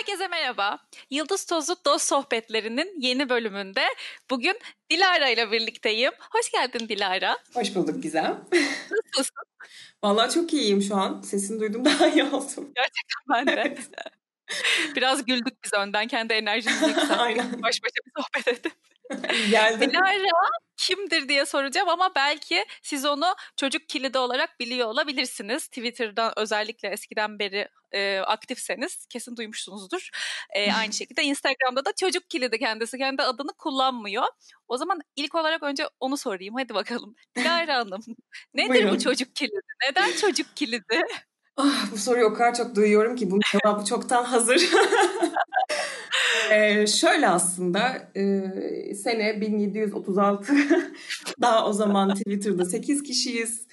Herkese merhaba. Yıldız Tozu Dost Sohbetlerinin yeni bölümünde bugün Dilara ile birlikteyim. Hoş geldin Dilara. Hoş bulduk Gizem. Nasılsın? Vallahi çok iyiyim şu an. Sesini duydum daha iyi oldum. Gerçekten ben de. Biraz güldük biz önden kendi enerjimizi yükselttik. Aynen. Baş başa bir sohbet edip. Geldim. Dilara kimdir diye soracağım ama belki siz onu çocuk kilidi olarak biliyor olabilirsiniz. Twitter'dan özellikle eskiden beri e, aktifseniz kesin duymuşsunuzdur. E, aynı şekilde Instagram'da da çocuk kilidi kendisi kendi adını kullanmıyor. O zaman ilk olarak önce onu sorayım. Hadi bakalım. Dilara Hanım nedir Buyurun. bu çocuk kilidi? Neden çocuk kilidi? Ah, bu soruyu o kadar çok duyuyorum ki bunun cevabı çoktan hazır. Ee, şöyle aslında e, sene 1736 daha o zaman Twitter'da 8 kişiyiz.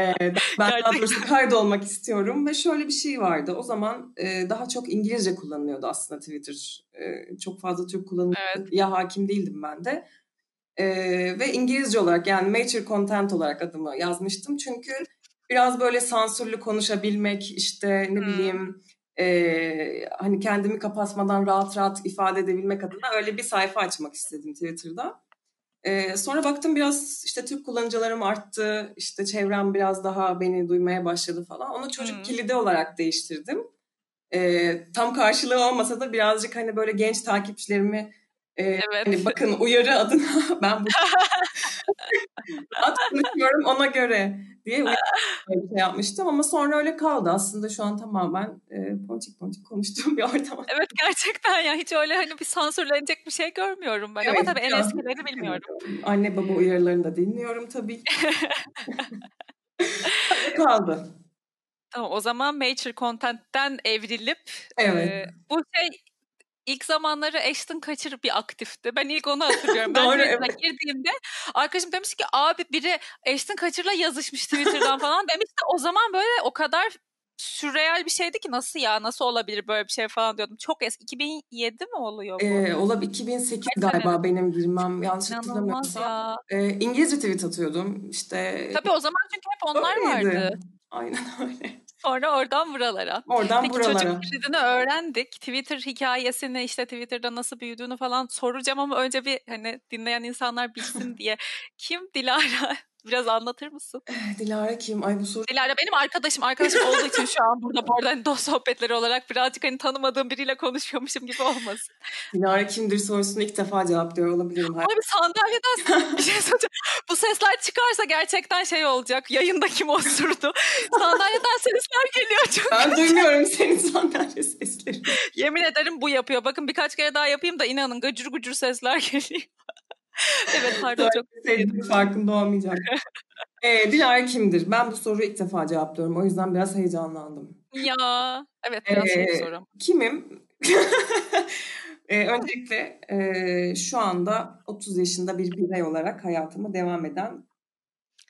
Ee, ben daha Gerçekten. doğrusu kaydolmak istiyorum ve şöyle bir şey vardı. O zaman e, daha çok İngilizce kullanılıyordu aslında Twitter. E, çok fazla Türk kullanılıyor. Evet. Ya hakim değildim ben de. E, ve İngilizce olarak yani mature content olarak adımı yazmıştım. Çünkü biraz böyle sansürlü konuşabilmek işte ne Hmm. bileyim e, hani kendimi kapatmadan rahat rahat ifade edebilmek adına öyle bir sayfa açmak istedim Twitter'da. E, sonra baktım biraz işte Türk kullanıcılarım arttı, işte çevrem biraz daha beni duymaya başladı falan. Onu çocuk Hmm. kilidi olarak değiştirdim. E, tam karşılığı olmasa da birazcık hani böyle genç takipçilerimi e, Evet. hani bakın uyarı adına ben bu rahat konuşuyorum ona göre diye bir şey yapmıştım ama sonra öyle kaldı. Aslında şu an tamamen e, ponçik ponçik konuştuğum bir ortam. Evet gerçekten ya hiç öyle hani bir sansürlenecek bir şey görmüyorum ben. Ama Evet, tabii en eskileri bilmiyorum. Anne baba uyarılarını da dinliyorum tabii. Kaldı. Tamam o zaman Mature Content'ten evrilip Evet. e, bu şey ilk zamanları Ashton Kutcher bir aktifti. Ben ilk onu hatırlıyorum. ben Doğru, evet. girdiğimde arkadaşım demiş ki abi biri Ashton Kutcher'la yazışmış Twitter'dan falan demişti. O zaman böyle o kadar sürreal bir şeydi ki nasıl ya nasıl olabilir böyle bir şey falan diyordum. Çok eski 2007 mi oluyor bu? Ee, olabilir 2008 Kaç galiba benim girmem yanlış hatırlamıyorsam. ya. Ee, İngilizce tweet atıyordum işte. Tabii o zaman çünkü hep onlar Öyleydi. vardı. Aynen öyle. Sonra oradan buralara. Oradan Peki buralara. çocuk kilidini öğrendik. Twitter hikayesini işte Twitter'da nasıl büyüdüğünü falan soracağım ama önce bir hani dinleyen insanlar bilsin diye. Kim Dilara? Biraz anlatır mısın? Dilara kim? Ay bu soru Dilara benim arkadaşım. Arkadaşım olduğu için şu an burada bu arada hani dost sohbetleri olarak birazcık hani tanımadığım biriyle konuşuyormuşum gibi olmasın. Dilara kimdir sorusunu ilk defa cevaplıyor olabilirim. Abi sandalyeden bir şey soracağım. Bu sesler çıkarsa gerçekten şey olacak. Yayında kim osurdu? Sandalyeden sesler geliyor çok. Ben duymuyorum senin sandalye seslerini. Yemin ederim bu yapıyor. Bakın birkaç kere daha yapayım da inanın gıcır gıcır sesler geliyor. Evet pardon çok Sevdiğim farkında olmayacak. Ee, Dilara kimdir? Ben bu soruyu ilk defa cevaplıyorum. O yüzden biraz heyecanlandım. ya. Evet biraz şey bir Ee, soru. Kimim? Ee, öncelikle e, şu anda 30 yaşında bir birey olarak hayatıma devam eden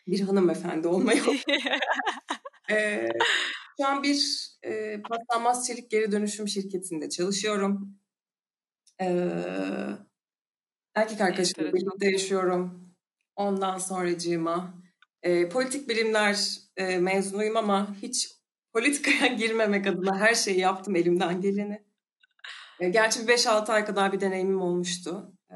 bir hanımefendi olmayı Ee, şu an bir e, paslanmaz çelik geri dönüşüm şirketinde çalışıyorum. Ee, erkek arkadaşımla birlikte yaşıyorum. Ondan sonracığıma e, politik bilimler e, mezunuyum ama hiç politikaya girmemek adına her şeyi yaptım elimden geleni. E, gerçi bir 5-6 ay kadar bir deneyimim olmuştu. Ee,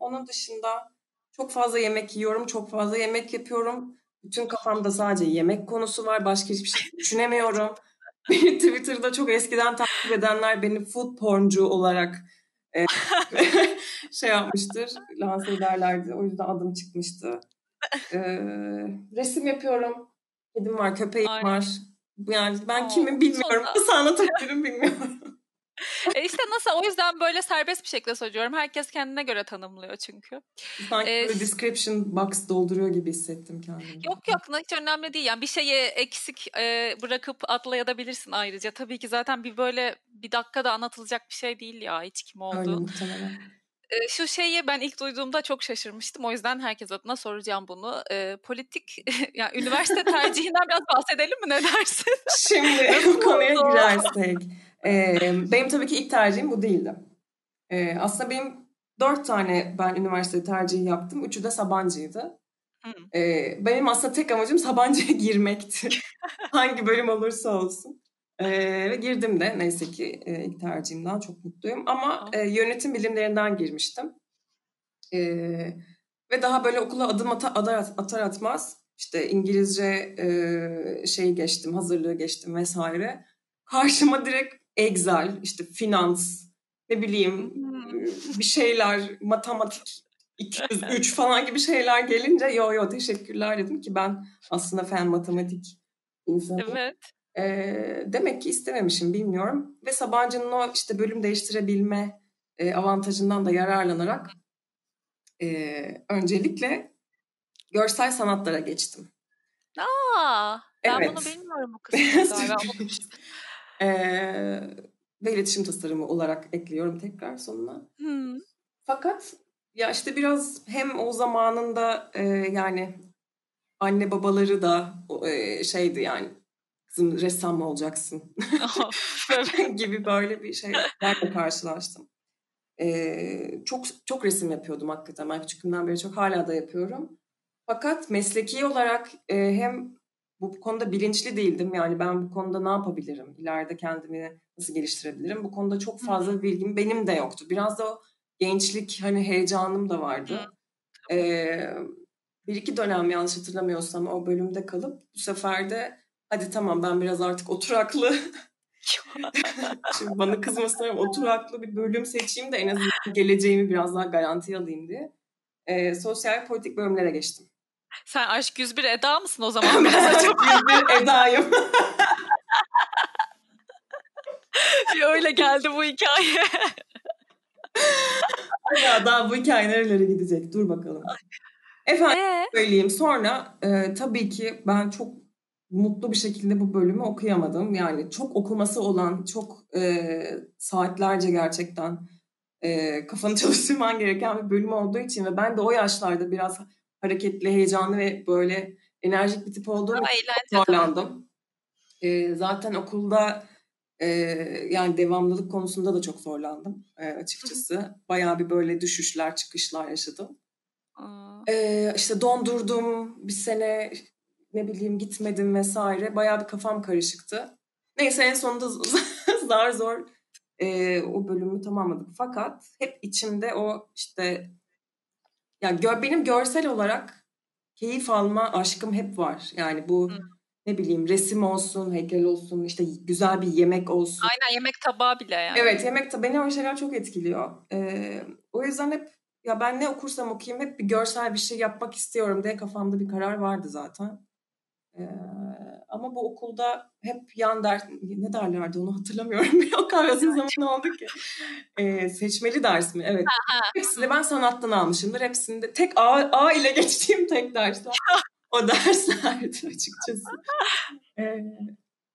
onun dışında çok fazla yemek yiyorum, çok fazla yemek yapıyorum. Bütün kafamda sadece yemek konusu var. Başka hiçbir şey düşünemiyorum. Beni Twitter'da çok eskiden takip edenler beni food porncu olarak e, şey yapmıştır. Lanse ederlerdi. O yüzden adım çıkmıştı. E, resim yapıyorum. Kedim var, köpeğim Aynen. var. Yani ben Aa, kimim bilmiyorum. Nasıl anlatabilirim bilmiyorum. E işte nasıl o yüzden böyle serbest bir şekilde soruyorum. Herkes kendine göre tanımlıyor çünkü. Sanki Ee, böyle description box dolduruyor gibi hissettim kendimi. Yok yok hiç önemli değil. Yani bir şeyi eksik e, bırakıp atlayabilirsin ayrıca. Tabii ki zaten bir böyle bir dakikada anlatılacak bir şey değil ya hiç kim Öyle olduğu. muhtemelen. E, şu şeyi ben ilk duyduğumda çok şaşırmıştım. O yüzden herkes adına soracağım bunu. E, politik, yani üniversite tercihinden biraz bahsedelim mi? Ne dersin? Şimdi bu konuya oldu? girersek. Benim tabii ki ilk tercihim bu değildi. E, aslında benim dört tane ben üniversite tercihi yaptım. Üçü de Sabancı'ydı. Hı. E, benim aslında tek amacım Sabancı'ya girmekti. Hangi bölüm olursa olsun. Ee, ve girdim de neyse ki e, ilk tercihimden çok mutluyum. Ama e, yönetim bilimlerinden girmiştim. E, ve daha böyle okula adım ata, atar, atar atmaz işte İngilizce e, şeyi geçtim, hazırlığı geçtim vesaire. Karşıma direkt Excel, işte finans, ne bileyim hmm. bir şeyler, matematik 203 falan gibi şeyler gelince yo yo teşekkürler dedim ki ben aslında fen matematik insanım. Evet. Ee, demek ki istememişim bilmiyorum. Ve Sabancı'nın o işte bölüm değiştirebilme e, avantajından da yararlanarak e, öncelikle görsel sanatlara geçtim. Aa, ben evet. bunu bilmiyorum bu kısmını ee, ve iletişim tasarımı olarak ekliyorum tekrar sonuna. Hmm. Fakat ya işte biraz hem o zamanında e, yani anne babaları da e, şeydi yani kızım ressam mı olacaksın gibi böyle bir şeylerle karşılaştım. Ee, çok çok resim yapıyordum hakikaten. Ben küçüklüğümden beri çok hala da yapıyorum. Fakat mesleki olarak e, hem bu konuda bilinçli değildim. Yani ben bu konuda ne yapabilirim? İleride kendimi nasıl geliştirebilirim? Bu konuda çok fazla bilgim benim de yoktu. Biraz da o gençlik hani heyecanım da vardı. Ee, bir iki dönem yanlış hatırlamıyorsam o bölümde kalıp bu sefer de hadi tamam ben biraz artık oturaklı Şimdi bana kızmasınlar oturaklı bir bölüm seçeyim de en azından geleceğimi biraz daha garanti alayım diye. Ee, sosyal politik bölümlere geçtim. Sen aşk 101 Eda mısın o zaman? Biraz acaba? 101 Eda'yım. Öyle geldi bu hikaye. ya daha bu hikaye nerelere gidecek? Dur bakalım. Efendim ee? söyleyeyim. Sonra e, tabii ki ben çok mutlu bir şekilde bu bölümü okuyamadım. Yani çok okuması olan, çok e, saatlerce gerçekten e, kafanı çalıştırman gereken bir bölüm olduğu için ve ben de o yaşlarda biraz hareketli, heyecanlı ve böyle enerjik bir tip olduğum için zorlandım. E, zaten okulda e, yani devamlılık konusunda da çok zorlandım e, açıkçası. Bayağı bir böyle düşüşler, çıkışlar yaşadım. E, işte dondurdum bir sene ne bileyim gitmedim vesaire. Bayağı bir kafam karışıktı. Neyse en sonunda zar zor e, o bölümü tamamladık. Fakat hep içimde o işte yani gö benim görsel olarak keyif alma aşkım hep var. Yani bu Hı. ne bileyim resim olsun, heykel olsun, işte güzel bir yemek olsun. Aynen yemek tabağı bile yani. Evet yemek tabağı beni o şeyler çok etkiliyor. Ee, o yüzden hep ya ben ne okursam okuyayım hep bir görsel bir şey yapmak istiyorum diye kafamda bir karar vardı zaten. Ee, ama bu okulda hep yan ders, ne derlerdi onu hatırlamıyorum. o kadar uzun zaman oldu ki. Ee, seçmeli ders mi? Evet. Hepsini ben sanattan almışımdır. Hepsinde tek A, A ile geçtiğim tek dersler. o derslerdi açıkçası. Ee,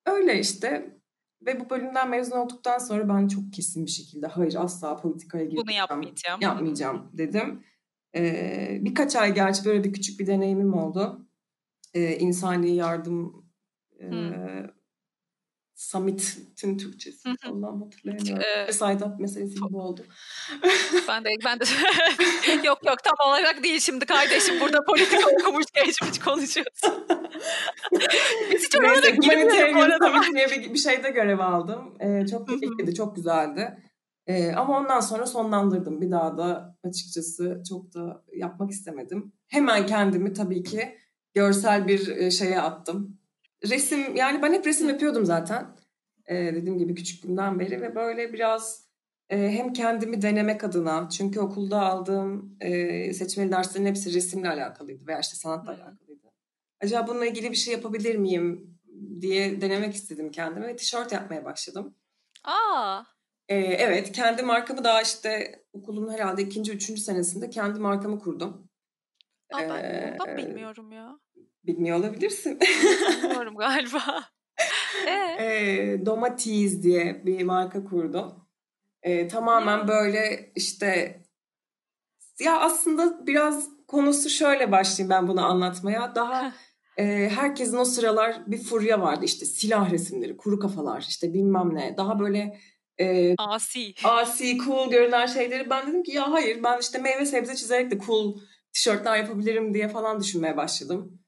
öyle işte. Ve bu bölümden mezun olduktan sonra ben çok kesin bir şekilde hayır asla politikaya girmeyeceğim. Bunu yapmayacağım. Yapmayacağım dedim. Ee, birkaç ay gerçi böyle bir küçük bir deneyimim oldu e, insani yardım e, Summit'in Türkçesi. Hı Allah'ım hatırlayamıyorum. Ee, Vesaydat meselesi gibi oldu. ben de ben de yok yok tam olarak değil şimdi kardeşim burada politika okumuş geçmiş konuşuyoruz. Biz hiç oraya da girmiyoruz bu arada. bir, bir şeyde görev aldım. Ee, çok keyifliydi, çok güzeldi. Ee, ama ondan sonra sonlandırdım. Bir daha da açıkçası çok da yapmak istemedim. Hemen kendimi tabii ki görsel bir şeye attım. Resim yani ben hep resim yapıyordum zaten. Ee, dediğim gibi küçüklüğümden beri ve böyle biraz e, hem kendimi denemek adına çünkü okulda aldığım e, seçmeli derslerin hepsi resimle alakalıydı veya işte sanatla alakalıydı. Acaba bununla ilgili bir şey yapabilir miyim diye denemek istedim kendime ve tişört yapmaya başladım. Aa. Ee, evet kendi markamı daha işte okulun herhalde ikinci, üçüncü senesinde kendi markamı kurdum. Aa, ben ee, ondan bilmiyorum ya. Bilmiyor olabilirsin. Bilmiyorum galiba. Ee? E, Domatiz diye bir marka kurdum. E, tamamen böyle işte ya aslında biraz konusu şöyle başlayayım ben bunu anlatmaya. Daha e, herkesin o sıralar bir furya vardı işte silah resimleri, kuru kafalar işte bilmem ne. Daha böyle e, asi. Asi, cool görünen şeyleri ben dedim ki ya hayır ben işte meyve sebze çizerek de cool tişörtler yapabilirim diye falan düşünmeye başladım.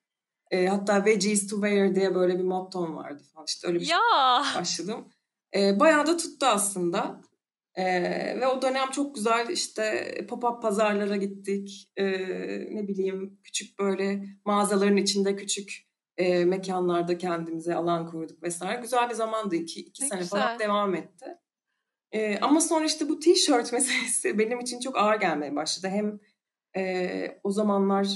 E, hatta veggies to wear diye böyle bir mottom vardı falan. İşte öyle bir ya. şey başladım. E, bayağı da tuttu aslında. E, ve o dönem çok güzel işte pop-up pazarlara gittik. E, ne bileyim küçük böyle mağazaların içinde küçük e, mekanlarda kendimize alan kurduk vesaire. Güzel bir zamandı. İki, iki sene güzel. falan devam etti. E, ama sonra işte bu tişört meselesi benim için çok ağır gelmeye başladı. Hem e, o zamanlar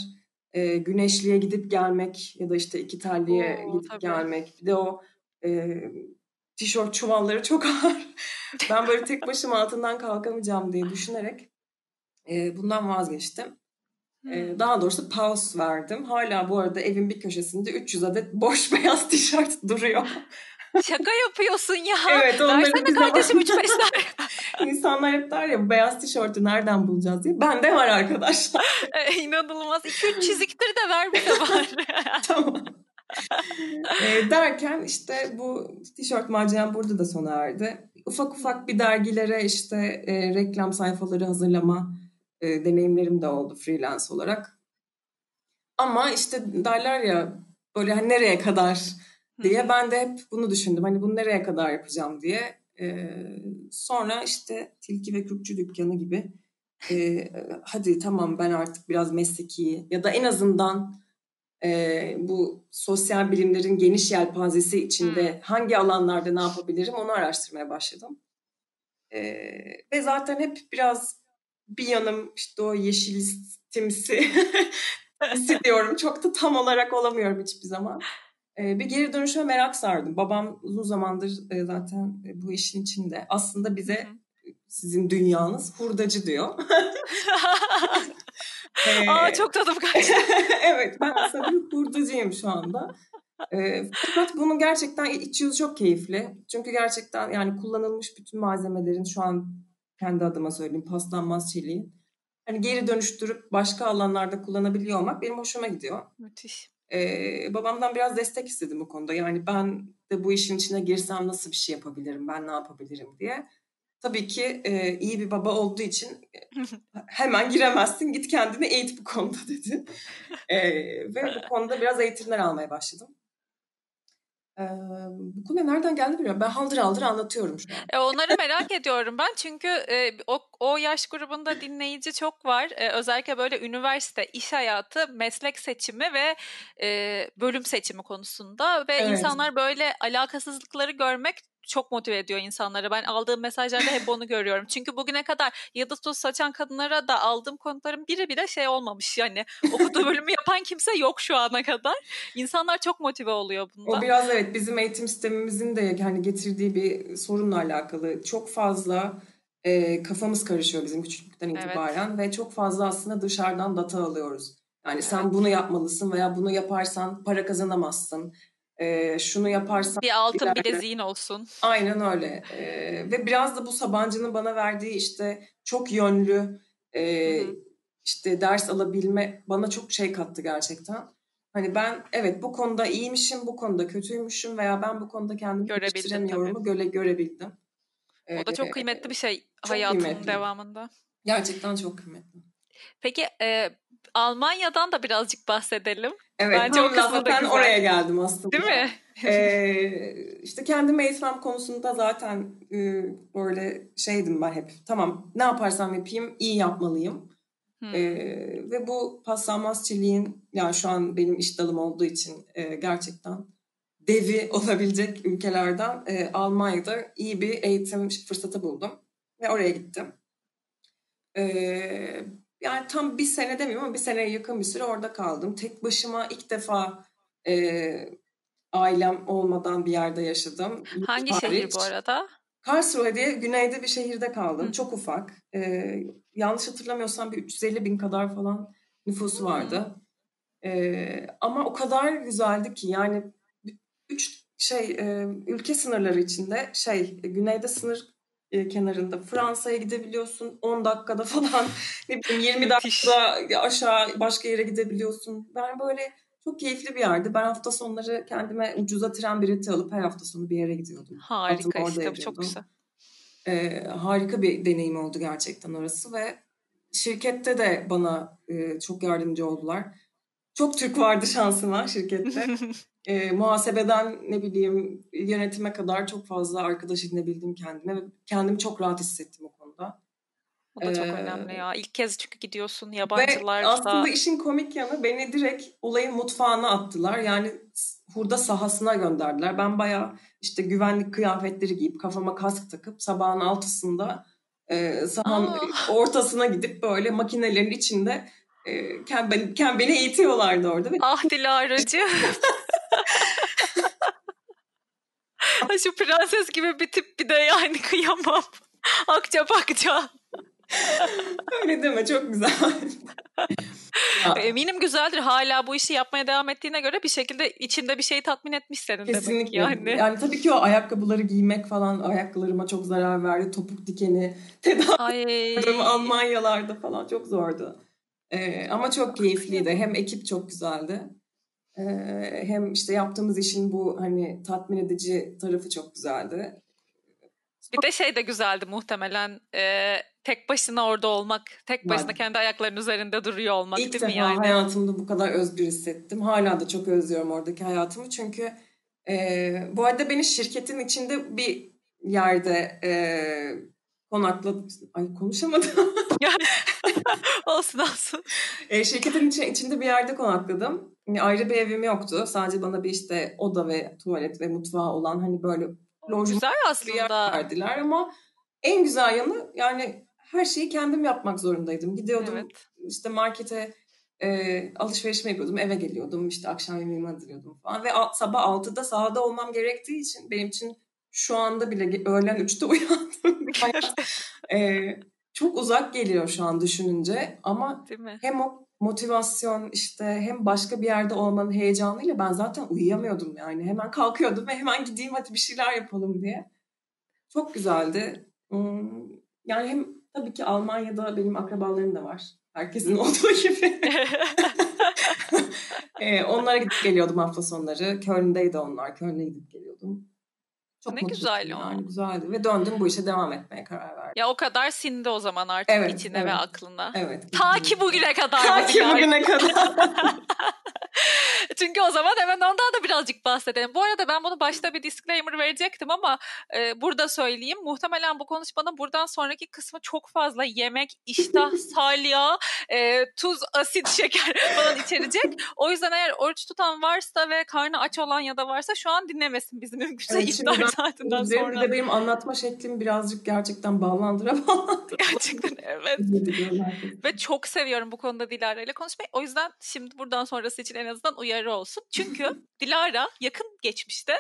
e, güneşliğe gidip gelmek ya da işte iki telliye Oo, gidip tabii. gelmek. Bir de o e, tişört çuvalları çok ağır. ben böyle tek başıma altından kalkamayacağım diye düşünerek e, bundan vazgeçtim. Hmm. Daha doğrusu pause verdim. Hala bu arada evin bir köşesinde 300 adet boş beyaz tişört duruyor. Şaka yapıyorsun ya. Evet. Versene kardeşim 3-5 tane. İnsanlar hep der ya beyaz tişörtü nereden bulacağız diye. Bende var arkadaşlar. E, inanılmaz. 2-3 çiziktir de ver bir de var. tamam. e, derken işte bu tişört maceram burada da sona erdi. Ufak ufak bir dergilere işte e, reklam sayfaları hazırlama e, deneyimlerim de oldu freelance olarak. Ama işte derler ya böyle hani nereye kadar diye ben de hep bunu düşündüm. Hani bunu nereye kadar yapacağım diye. Ee, sonra işte Tilki ve Kürkçü Dükkanı gibi e, hadi tamam ben artık biraz mesleki ya da en azından e, bu sosyal bilimlerin geniş yelpazesi içinde hmm. hangi alanlarda ne yapabilirim onu araştırmaya başladım. E, ve zaten hep biraz bir yanım işte o yeşilistimsi hissediyorum. Çok da tam olarak olamıyorum hiçbir zaman bir geri dönüşe merak sardım. Babam uzun zamandır zaten bu işin içinde. Aslında bize sizin dünyanız hurdacı diyor. Aa çok tadım kaçtı. evet ben aslında bir hurdacıyım şu anda. fakat bunun gerçekten iç yüzü çok keyifli. Çünkü gerçekten yani kullanılmış bütün malzemelerin şu an kendi adıma söyleyeyim paslanmaz çeliğin. Hani geri dönüştürüp başka alanlarda kullanabiliyor olmak benim hoşuma gidiyor. Müthiş. Ee, babamdan biraz destek istedim bu konuda. Yani ben de bu işin içine girsem nasıl bir şey yapabilirim, ben ne yapabilirim diye. Tabii ki e, iyi bir baba olduğu için hemen giremezsin, git kendini eğit bu konuda dedi. E, ve bu konuda biraz eğitimler almaya başladım. Ee, bu konu nereden geldi bilmiyorum. Ben haldır haldır anlatıyorum şu an. E, onları merak ediyorum ben çünkü e, o, o yaş grubunda dinleyici çok var. E, özellikle böyle üniversite, iş hayatı, meslek seçimi ve e, bölüm seçimi konusunda ve evet. insanlar böyle alakasızlıkları görmek çok motive ediyor insanları. Ben aldığım mesajlarda hep onu görüyorum. Çünkü bugüne kadar yıldız toz saçan kadınlara da aldığım konukların biri bile şey olmamış. Yani okuduğu bölümü yapan kimse yok şu ana kadar. İnsanlar çok motive oluyor bunda. O biraz evet bizim eğitim sistemimizin de hani getirdiği bir sorunla alakalı. Çok fazla e, kafamız karışıyor bizim küçüklükten itibaren evet. ve çok fazla aslında dışarıdan data alıyoruz. Yani evet. sen bunu yapmalısın veya bunu yaparsan para kazanamazsın e, şunu yaparsan... Bir altın ileride... bileziğin olsun. Aynen öyle. E, ve biraz da bu Sabancı'nın bana verdiği işte çok yönlü e, işte ders alabilme bana çok şey kattı gerçekten. Hani ben evet bu konuda iyiymişim, bu konuda kötüymüşüm veya ben bu konuda kendimi geliştiremiyorumu göre, görebildim. O da çok kıymetli bir şey hayatın kıymetli. devamında. Gerçekten çok kıymetli. Peki e, Almanya'dan da birazcık bahsedelim. Evet Bence tam zaten oraya geldim aslında. Değil mi? ee, işte kendimi eğitmem konusunda zaten e, böyle şeydim ben hep. Tamam ne yaparsam yapayım iyi yapmalıyım. Hmm. Ee, ve bu paslanmaz çeliğin yani şu an benim iş dalım olduğu için e, gerçekten devi olabilecek ülkelerden e, Almanya'da iyi bir eğitim fırsatı buldum. Ve oraya gittim. Ee, yani tam bir sene demiyorum ama bir seneye yakın bir süre orada kaldım. Tek başıma ilk defa e, ailem olmadan bir yerde yaşadım. Hangi Hariç. şehir bu arada? Karlsruhe diye güneyde bir şehirde kaldım. Hı. Çok ufak. E, yanlış hatırlamıyorsam bir 350 bin kadar falan nüfusu vardı. E, ama o kadar güzeldi ki yani üç şey e, ülke sınırları içinde şey güneyde sınır e, kenarında Fransa'ya gidebiliyorsun 10 dakikada falan ne bileyim 20 dakikada aşağı başka yere gidebiliyorsun. Ben böyle çok keyifli bir yerdi. Ben hafta sonları kendime ucuza tren bileti alıp her hafta sonu bir yere gidiyordum. Harika işte çok güzel. Ee, harika bir deneyim oldu gerçekten orası ve şirkette de bana e, çok yardımcı oldular. Çok Türk vardı şansıma şirkette. e, muhasebeden ne bileyim yönetime kadar çok fazla arkadaş edinebildim kendime. ve Kendimi çok rahat hissettim o konuda. O da çok Ee, önemli ya. İlk kez çünkü gidiyorsun Ve yabancılarda. aslında işin komik yanı beni direkt olayın mutfağına attılar. Yani hurda sahasına gönderdiler. Ben bayağı işte güvenlik kıyafetleri giyip kafama kask takıp sabahın altısında e, sahanın Aa. ortasına gidip böyle makinelerin içinde ken, beni, ken beni eğitiyorlardı orada. Ah Dilara'cı. Ay, Şu prenses gibi bir tip bir de yani kıyamam. Akça pakça. öyle deme çok güzel. Eminim güzeldir. Hala bu işi yapmaya devam ettiğine göre bir şekilde içinde bir şeyi tatmin etmiş senin Kesinlikle. yani. Yani tabii ki o ayakkabıları giymek falan ayakkabılarıma çok zarar verdi. Topuk dikeni, tedavi Almanyalarda falan çok zordu. Ee, ama çok keyifliydi. Hem ekip çok güzeldi. Ee, hem işte yaptığımız işin bu hani tatmin edici tarafı çok güzeldi. Bir de şey de güzeldi muhtemelen. e, tek başına orada olmak. Tek başına Ben- kendi ayaklarının üzerinde duruyor olmak İlk değil defa mi yani? hayatımda bu kadar özgür hissettim. Hala da çok özlüyorum oradaki hayatımı. Çünkü e, bu arada beni şirketin içinde bir yerde e, konakladı. Ay konuşamadım. olsun olsun. E, şirketin içi- içinde bir yerde konakladım. Yani ayrı bir evim yoktu. Sadece bana bir işte oda ve tuvalet ve mutfağı olan hani böyle lojman Güzel bir yer aslında. verdiler ama en güzel yanı yani her şeyi kendim yapmak zorundaydım. Gidiyordum Evet. işte markete e, alışverişimi yapıyordum, eve geliyordum, işte akşam yemeğimi hazırlıyordum falan ve a- sabah 6'da sahada olmam gerektiği için benim için şu anda bile öğlen 3'te uyandım. E, çok uzak geliyor şu an düşününce ama hem o motivasyon işte hem başka bir yerde olmanın heyecanıyla ben zaten uyuyamıyordum yani. Hemen kalkıyordum ve hemen gideyim hadi bir şeyler yapalım diye. Çok güzeldi. Hmm, Yani hem tabii ki Almanya'da benim akrabalarım da var. Herkesin olduğu gibi. Ee, onlara gidip geliyordum hafta sonları. Köln'deydi onlar. Köln'e gidip geliyordum. Çok Ne güzel o. Yani güzeldi. Ve döndüm bu işe devam etmeye karar verdim. ya o kadar sindi o zaman artık Evet, içine evet. ve aklına. Evet. Ta ki bugüne kadar. Ta ki bugüne kadar. Çünkü o zaman hemen ondan da birazcık bahsedelim. Bu arada ben bunu başta bir disclaimer verecektim ama e, burada söyleyeyim. Muhtemelen bu konuşmanın buradan sonraki kısmı çok fazla yemek, iştah, salya, e, tuz, asit, şeker falan içerecek. O yüzden eğer oruç tutan varsa ve karnı aç olan ya da varsa şu an dinlemesin bizi mümkünse Evet, ben saatinden de- sonra. Bir de benim anlatma şeklim birazcık gerçekten ballandıra ballandıra. Gerçekten evet. Ve çok seviyorum bu konuda Dilara ile konuşmayı. O yüzden şimdi buradan sonrası için en azından uyarı olsun. Çünkü Dilara yakın geçmişte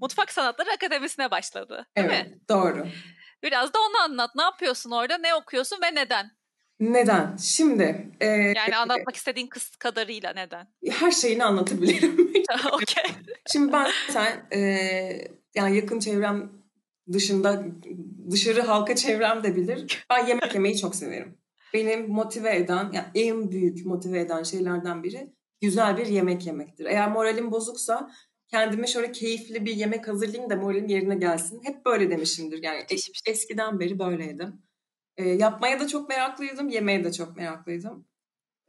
Mutfak Sanatları Akademisi'ne başladı. Değil mi? Evet, doğru. Biraz da onu anlat. Ne yapıyorsun orada? Ne okuyorsun ve neden? Neden? Şimdi e, Yani anlatmak istediğin kız kadarıyla neden? her şeyini anlatabilirim. Okey. Şimdi ben sen e, yani yakın çevrem dışında dışarı halka çevrem de bilir. Ben yemek yemeyi çok severim. Benim motive eden, yani en büyük motive eden şeylerden biri güzel bir yemek yemektir. Eğer moralim bozuksa kendime şöyle keyifli bir yemek hazırlayayım da moralim yerine gelsin. Hep böyle demişimdir. Yani es- eskiden beri böyleydim. E, yapmaya da çok meraklıydım, yemeye de çok meraklıydım.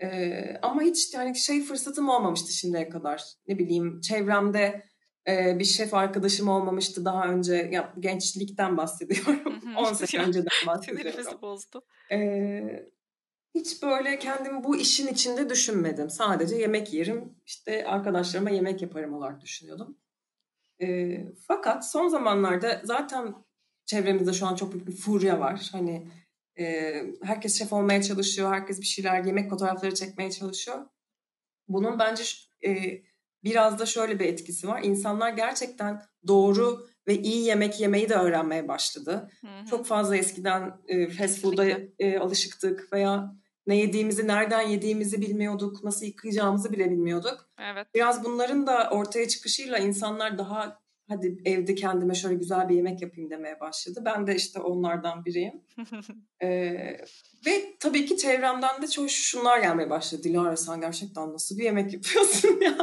Ee, ama hiç yani şey fırsatım olmamıştı şimdiye kadar. Ne bileyim çevremde e, bir şef arkadaşım olmamıştı daha önce. Ya, gençlikten bahsediyorum. Hı hı. 10 sene önceden bahsediyorum. bozdu. Ee, hiç böyle kendimi bu işin içinde düşünmedim. Sadece yemek yerim, işte arkadaşlarıma yemek yaparım olarak düşünüyordum. Ee, fakat son zamanlarda zaten çevremizde şu an çok büyük bir furya var. Hani e, herkes şef olmaya çalışıyor, herkes bir şeyler yemek fotoğrafları çekmeye çalışıyor. Bunun bence e, biraz da şöyle bir etkisi var. İnsanlar gerçekten doğru ve iyi yemek yemeyi de öğrenmeye başladı. Hı hı. Çok fazla eskiden e, fast food'a e, alışıktık veya ne yediğimizi, nereden yediğimizi bilmiyorduk, nasıl yıkayacağımızı bile bilmiyorduk. Evet. Biraz bunların da ortaya çıkışıyla insanlar daha hadi evde kendime şöyle güzel bir yemek yapayım demeye başladı. Ben de işte onlardan biriyim. Ee, ve tabii ki çevremden de çok şunlar gelmeye başladı. Dilara sen gerçekten nasıl bir yemek yapıyorsun ya?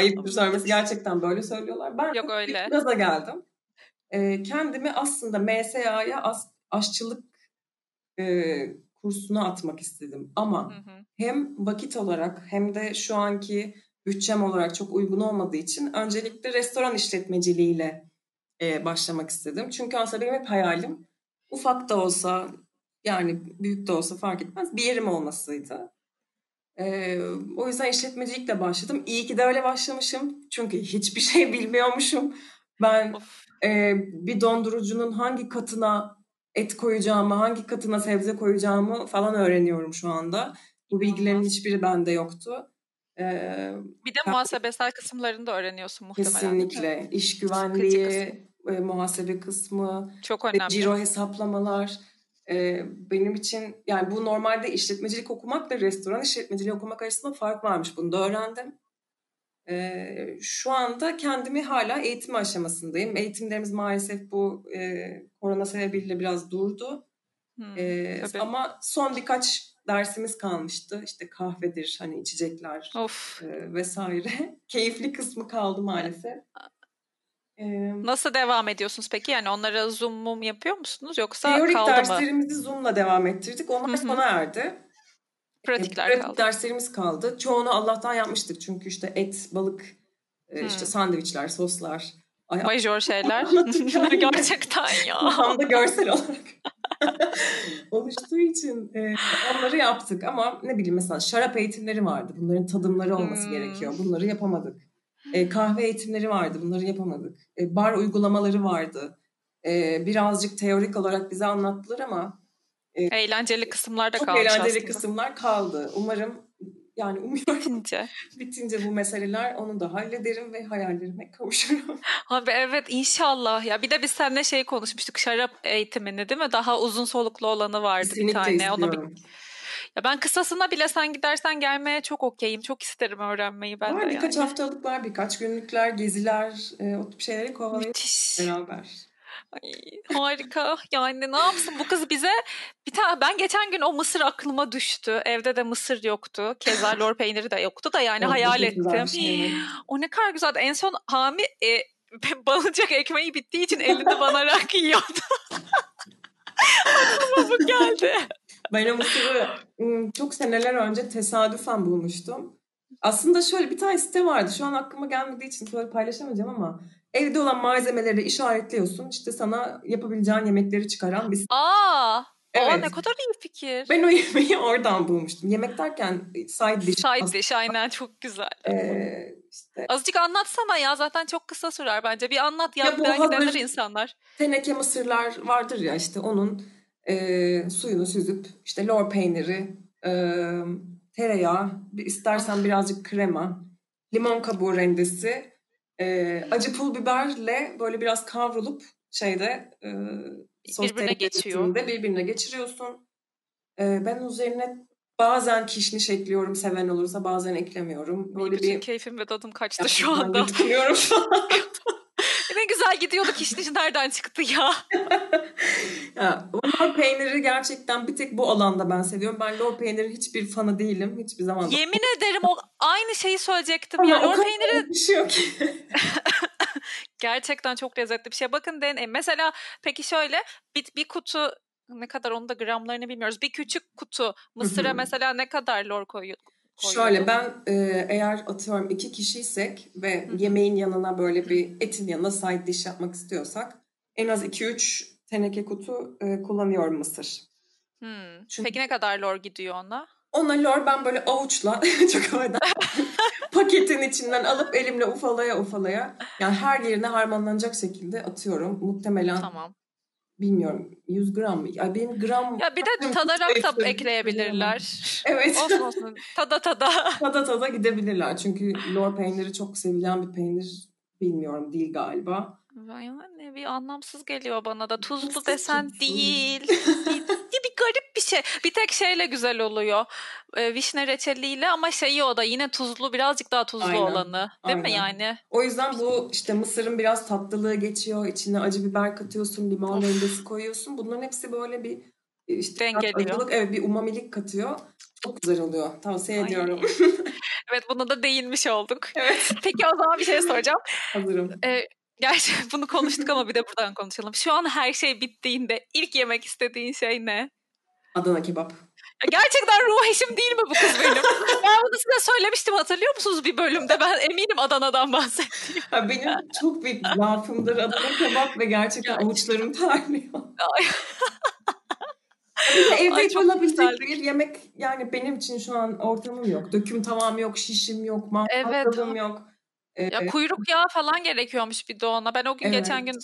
Ayıptır söylemesi gerçekten böyle söylüyorlar. Ben Yok öyle. gaza geldim. Ee, kendimi aslında MSA'ya as- aşçılık e, kursuna atmak istedim. Ama hı hı. hem vakit olarak hem de şu anki bütçem olarak çok uygun olmadığı için öncelikle restoran işletmeciliğiyle e, başlamak istedim. Çünkü aslında benim hep hayalim ufak da olsa yani büyük de olsa fark etmez bir yerim olmasıydı. E, o yüzden işletmecilikle başladım. İyi ki de öyle başlamışım. Çünkü hiçbir şey bilmiyormuşum. Ben e, bir dondurucunun hangi katına et koyacağımı, hangi katına sebze koyacağımı falan öğreniyorum şu anda. Bu bilgilerin hiçbiri bende yoktu. Ee, bir de muhasebesel kısımlarını da öğreniyorsun muhtemelen. Kesinlikle. İş güvenliği, e, muhasebe kısmı, çok önemli. Ciro hesaplamalar. E, benim için yani bu normalde işletmecilik okumakla restoran işletmeciliği okumak arasında fark varmış. Bunu da öğrendim. E, şu anda kendimi hala eğitim aşamasındayım. Eğitimlerimiz maalesef bu e, korona sebebiyle biraz durdu. Hmm, e, ama son birkaç dersimiz kalmıştı. İşte kahvedir, hani içecekler of. E, vesaire. Keyifli kısmı kaldı maalesef. Nasıl devam ediyorsunuz peki? Yani onlara Zoom mum yapıyor musunuz yoksa teorik kaldı derslerimizi Zoom'la devam ettirdik. Onlar sona erdi. Pratikler pratik kaldı. derslerimiz kaldı. Çoğunu Allah'tan yapmıştık çünkü işte et, balık, hmm. işte sandviçler, soslar. Ay, Major şeyler. Gerçekten ya. Tam da görsel olarak. oluştuğu için e, onları yaptık ama ne bileyim mesela şarap eğitimleri vardı. Bunların tadımları olması hmm. gerekiyor. Bunları yapamadık. E, kahve eğitimleri vardı. Bunları yapamadık. E, bar uygulamaları vardı. E, birazcık teorik olarak bize anlattılar ama e, eğlenceli kısımlar da kaldı. Çok eğlenceli aslında. kısımlar kaldı. Umarım yani umuyorum bitince. bitince bu meseleler onu da hallederim ve hayallerime kavuşurum. Abi evet inşallah ya. Bir de biz seninle şey konuşmuştuk şarap eğitimini değil mi? Daha uzun soluklu olanı vardı Kesinlikle bir tane. Istiyorum. Onu bir... Ya ben kısasına bile sen gidersen gelmeye çok okeyim. Çok isterim öğrenmeyi ben var, de birkaç yani. haftalıklar, birkaç günlükler, geziler, e, o tip şeyleri kovalayıp beraber. Ay, harika. Yani ne yapsın bu kız bize bir tane ben geçen gün o mısır aklıma düştü. Evde de mısır yoktu. Keza lor peyniri de yoktu da yani o, hayal ettim. Şey. O ne kadar güzeldi. En son Hami e, balıcak ekmeği bittiği için elinde banarak yiyordu. aklıma bu geldi. Ben o mısırı çok seneler önce tesadüfen bulmuştum. Aslında şöyle bir tane site vardı. Şu an aklıma gelmediği için böyle paylaşamayacağım ama Evde olan malzemeleri işaretliyorsun. İşte sana yapabileceğin yemekleri çıkaran bir Aa, evet. Aa ne kadar iyi fikir. Ben o yemeği oradan bulmuştum. Yemek derken side dish. Side dish aynen çok güzel. Ee, işte. Azıcık anlatsana ya zaten çok kısa sürer bence. Bir anlat ya, ya bu gidenler insanlar. Teneke mısırlar vardır ya işte onun e, suyunu süzüp işte lor peyniri, e, tereyağı, istersen birazcık krema, limon kabuğu rendesi, e, acı pul biberle böyle biraz kavrulup şeyde e, sos birbirine geçiyor. Birbirine geçiriyorsun. E, ben üzerine bazen kişniş ekliyorum seven olursa bazen eklemiyorum. Böyle Bütün bir keyfim ve tadım kaçtı şu anda. şu. ne güzel gidiyorduk kişniş nereden çıktı ya? ya lor peyniri gerçekten bir tek bu alanda ben seviyorum. Ben lor peynirin hiçbir fanı değilim. Hiçbir zaman. Yemin ederim o aynı şeyi söyleyecektim. Ama ya lor peyniri bir şey yok ki. gerçekten çok lezzetli bir şey. Bakın deneyin. Mesela peki şöyle bir, bir kutu ne kadar onu da gramlarını bilmiyoruz. Bir küçük kutu mısıra mesela ne kadar lor koyuyor? Şöyle ben e, eğer atıyorum iki kişiysek ve Hı-hı. yemeğin yanına böyle bir etin yanına side dish yapmak istiyorsak en az 2-3 teneke kutu e, kullanıyorum mısır. Hmm. Çünkü Peki ne kadar lor gidiyor ona? Ona lor ben böyle avuçla çok havadan paketin içinden alıp elimle ufalaya ufalaya yani her yerine harmanlanacak şekilde atıyorum. Muhtemelen tamam bilmiyorum 100 gram mı? Ya benim gram... Ya bir de tadarak da ekleyebilirler. Evet. olsun olsun. Tada tada. tada tada gidebilirler. Çünkü lor peyniri çok sevilen bir peynir. Bilmiyorum değil galiba. Yani bir anlamsız geliyor bana da. Tuzlu desen değil. garip bir şey. Bir tek şeyle güzel oluyor. E, vişne reçeliyle ama şeyi o da yine tuzlu birazcık daha tuzlu Aynen. olanı. Değil Aynen. mi yani? O yüzden bu işte mısırın biraz tatlılığı geçiyor. İçine acı biber katıyorsun, limon rendesi koyuyorsun. Bunların hepsi böyle bir işte dengeliyor. Acılık, evet bir umamilik katıyor. Çok güzel oluyor. Tavsiye Ay. ediyorum. evet buna da değinmiş olduk. Evet. Peki o zaman bir şey soracağım. Hazırım. Ee, Gerçi bunu konuştuk ama bir de buradan konuşalım. Şu an her şey bittiğinde ilk yemek istediğin şey ne? Adana kebap. Gerçekten ruh eşim değil mi bu kız benim? Ben bunu size söylemiştim hatırlıyor musunuz bir bölümde? Ben eminim Adana'dan bahsettiğim. benim çok büyük zaafımdır Adana kebap ve gerçekten, avuçlarım terliyor. Evde Ay, yapılabilecek bir yemek yani benim için şu an ortamım yok. Döküm tavam yok, şişim yok, mangalım evet. yok. Ee, ya kuyruk yağı falan gerekiyormuş bir de ona. Ben o gün evet. geçen gün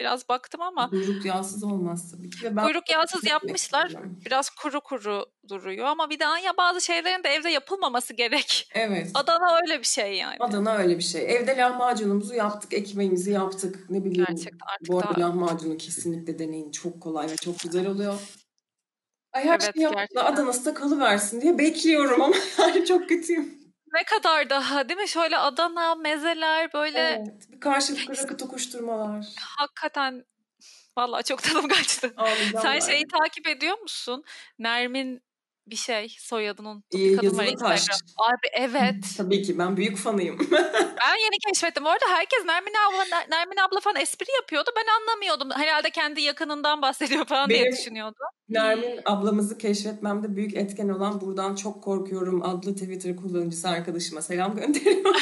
biraz baktım ama. Kuyruk yağsız olmaz tabii ki. Ben kuyruk yağsız yapmışlar. Biraz kuru kuru duruyor ama bir daha ya bazı şeylerin de evde yapılmaması gerek. Evet. Adana öyle bir şey yani. Adana öyle bir şey. Evde lahmacunumuzu yaptık, ekmeğimizi yaptık. Ne bileyim. Gerçekten artık Bu arada daha... lahmacunu kesinlikle deneyin. Çok kolay ve çok güzel oluyor. Ay her evet, şey yaptı Adana'sı kalıversin diye bekliyorum ama yani çok kötüyüm. Ne kadar daha değil mi? Şöyle Adana, mezeler böyle. Evet. Bir karşılıklı rakı tokuşturmalar. Hakikaten vallahi çok tadım kaçtı. Sen şeyi takip ediyor musun? Nermin bir şey soyadının bir kadın var Instagram. Abi evet. Tabii ki ben büyük fanıyım. ben yeni keşfettim. Orada herkes Nermin abla Nermin abla falan espri yapıyordu. Ben anlamıyordum. Herhalde kendi yakınından bahsediyor falan Benim, diye düşünüyordum. Nermin ablamızı keşfetmemde büyük etken olan buradan çok korkuyorum adlı Twitter kullanıcısı arkadaşıma selam gönderiyorum.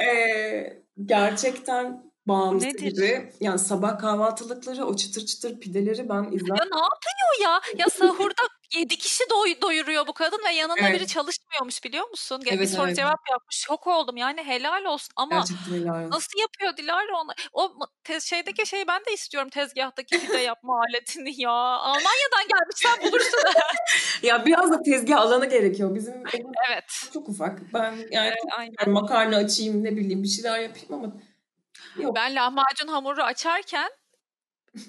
ee, gerçekten bağımlısı Nedir? gibi. Yani sabah kahvaltılıkları, o çıtır çıtır pideleri ben izler. Ya ne yapıyor ya? Ya sahurda 7 kişi doy doyuruyor bu kadın ve yanında evet. biri çalışmıyormuş biliyor musun? Evet, bir soru evet. cevap yapmış. Şok oldum yani helal olsun ama helal nasıl yapıyor Dilara onu? O şeydeki şeyi ben de istiyorum tezgahtaki pide yapma aletini ya. Almanya'dan gelmiş sen bulursun. ya biraz da tezgah alanı gerekiyor. Bizim evet. çok ufak. Ben yani evet, aynen. makarna açayım ne bileyim bir şeyler yapayım ama Yok. Ben lahmacun hamuru açarken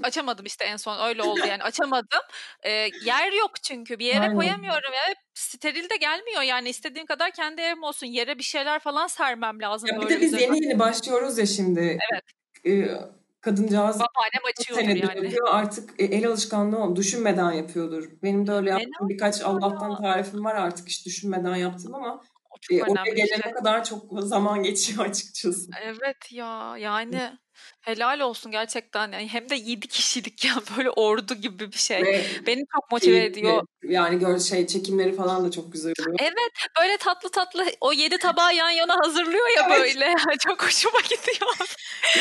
açamadım işte en son öyle oldu yani açamadım. Ee, yer yok çünkü bir yere Aynen. koyamıyorum ya. Steril de gelmiyor yani istediğim kadar kendi evim olsun. Yere bir şeyler falan sermem lazım. Ya bir de biz yeni yeni başlıyoruz ya şimdi. Evet. Ee, kadıncağız Babaannem açıyordur yani. Yapıyor. Artık e, el alışkanlığı. Düşünmeden yapıyordur. Benim de öyle yaptığım birkaç Allah'tan tarifim var artık hiç düşünmeden yaptım ama e, oraya gelene şey. kadar çok zaman geçiyor açıkçası. Evet ya yani helal olsun gerçekten yani hem de 7 kişilik ya böyle ordu gibi bir şey. Ve Beni çok motive keyifli. ediyor. Yani gör şey çekimleri falan da çok güzel oluyor. Evet böyle tatlı tatlı o 7 tabağı yan yana hazırlıyor ya evet. böyle. çok hoşuma gidiyor.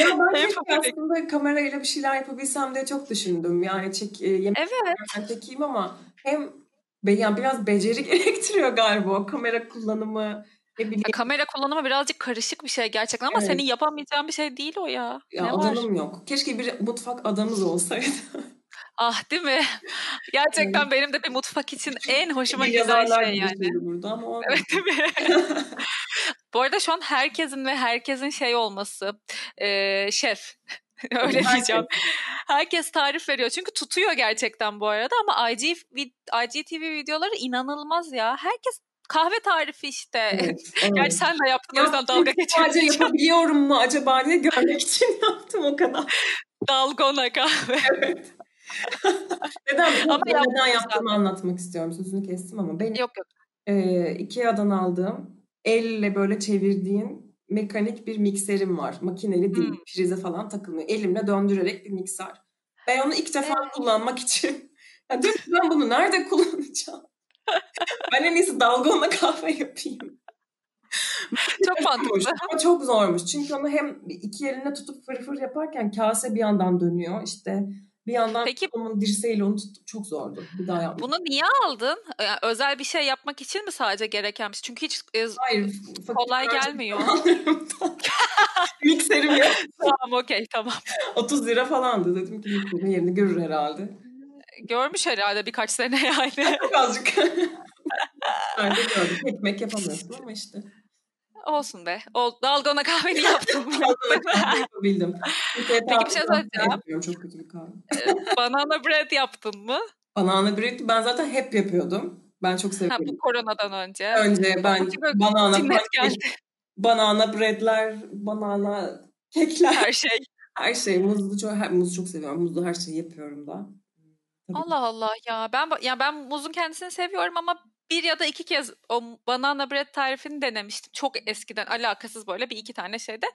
Ya ben aslında kamerayla bir şeyler yapabilsem diye çok düşündüm. Yani çek, e, yemek evet. çekeyim ama hem yani biraz beceri gerektiriyor galiba o kamera kullanımı. Ya, kamera kullanımı birazcık karışık bir şey gerçekten ama evet. senin yapamayacağın bir şey değil o ya. Ya ne adanım var? yok. Keşke bir mutfak adamız olsaydı. Ah değil mi? Gerçekten evet. benim de bir mutfak için en hoşuma giden şey yani. Burada ama evet değil mi? Bu arada şu an herkesin ve herkesin şey olması e, şef Öyle diyeceğim. Herkes tarif veriyor. Çünkü tutuyor gerçekten bu arada ama IG, IGTV videoları inanılmaz ya. Herkes kahve tarifi işte. Evet, evet. Gerçi sen de yaptın ya, o yüzden dalga geçiyorsun. Sadece yapabiliyorum mu acaba diye görmek için yaptım o kadar. Dalgona kahve. Evet. neden ama neden yaptığımı zaten. anlatmak istiyorum. Sözünü kestim ama benim yok yok. E, Ikea'dan aldığım elle böyle çevirdiğin mekanik bir mikserim var. Makineli değil, hmm. prize falan takılmıyor. Elimle döndürerek bir mikser. Ben onu ilk defa evet. kullanmak için. Ya ben bunu nerede kullanacağım? Ben en iyisi dalgona kahve yapayım. çok mantıklı. Ama çok zormuş. Çünkü onu hem iki yerine tutup fır fır yaparken kase bir yandan dönüyor. İşte bir yandan Peki, onun dirseğiyle onu tuttum. Çok zordu. Bir daha yapmak. Bunu niye aldın? Yani özel bir şey yapmak için mi sadece gereken bir şey? Çünkü hiç e, Hayır, kolay gelmiyor. Mikserim yok. tamam okey tamam. 30 lira falandı. Dedim ki bunun yerini görür herhalde. Görmüş herhalde birkaç sene yani. Ben de gördüm. Ekmek yapamıyorsun ama işte. Olsun be. O dalgona kahveni yaptım. yapabildim. Peki bir şey söyleyeceğim. Çok kötü bir kahve. Banana bread yaptın mı? Banana bread ben zaten hep yapıyordum. Ben çok seviyorum. Ha, bu koronadan önce. Önce ben banana geldi. banana breadler, banana kekler. Her şey. Her şey. Muzlu çok, her, muzu çok seviyorum. Muzlu her şeyi yapıyorum da. Tabii. Allah Allah ya ben ya ben muzun kendisini seviyorum ama bir ya da iki kez o banana bread tarifini denemiştim. Çok eskiden alakasız böyle bir iki tane şeyde.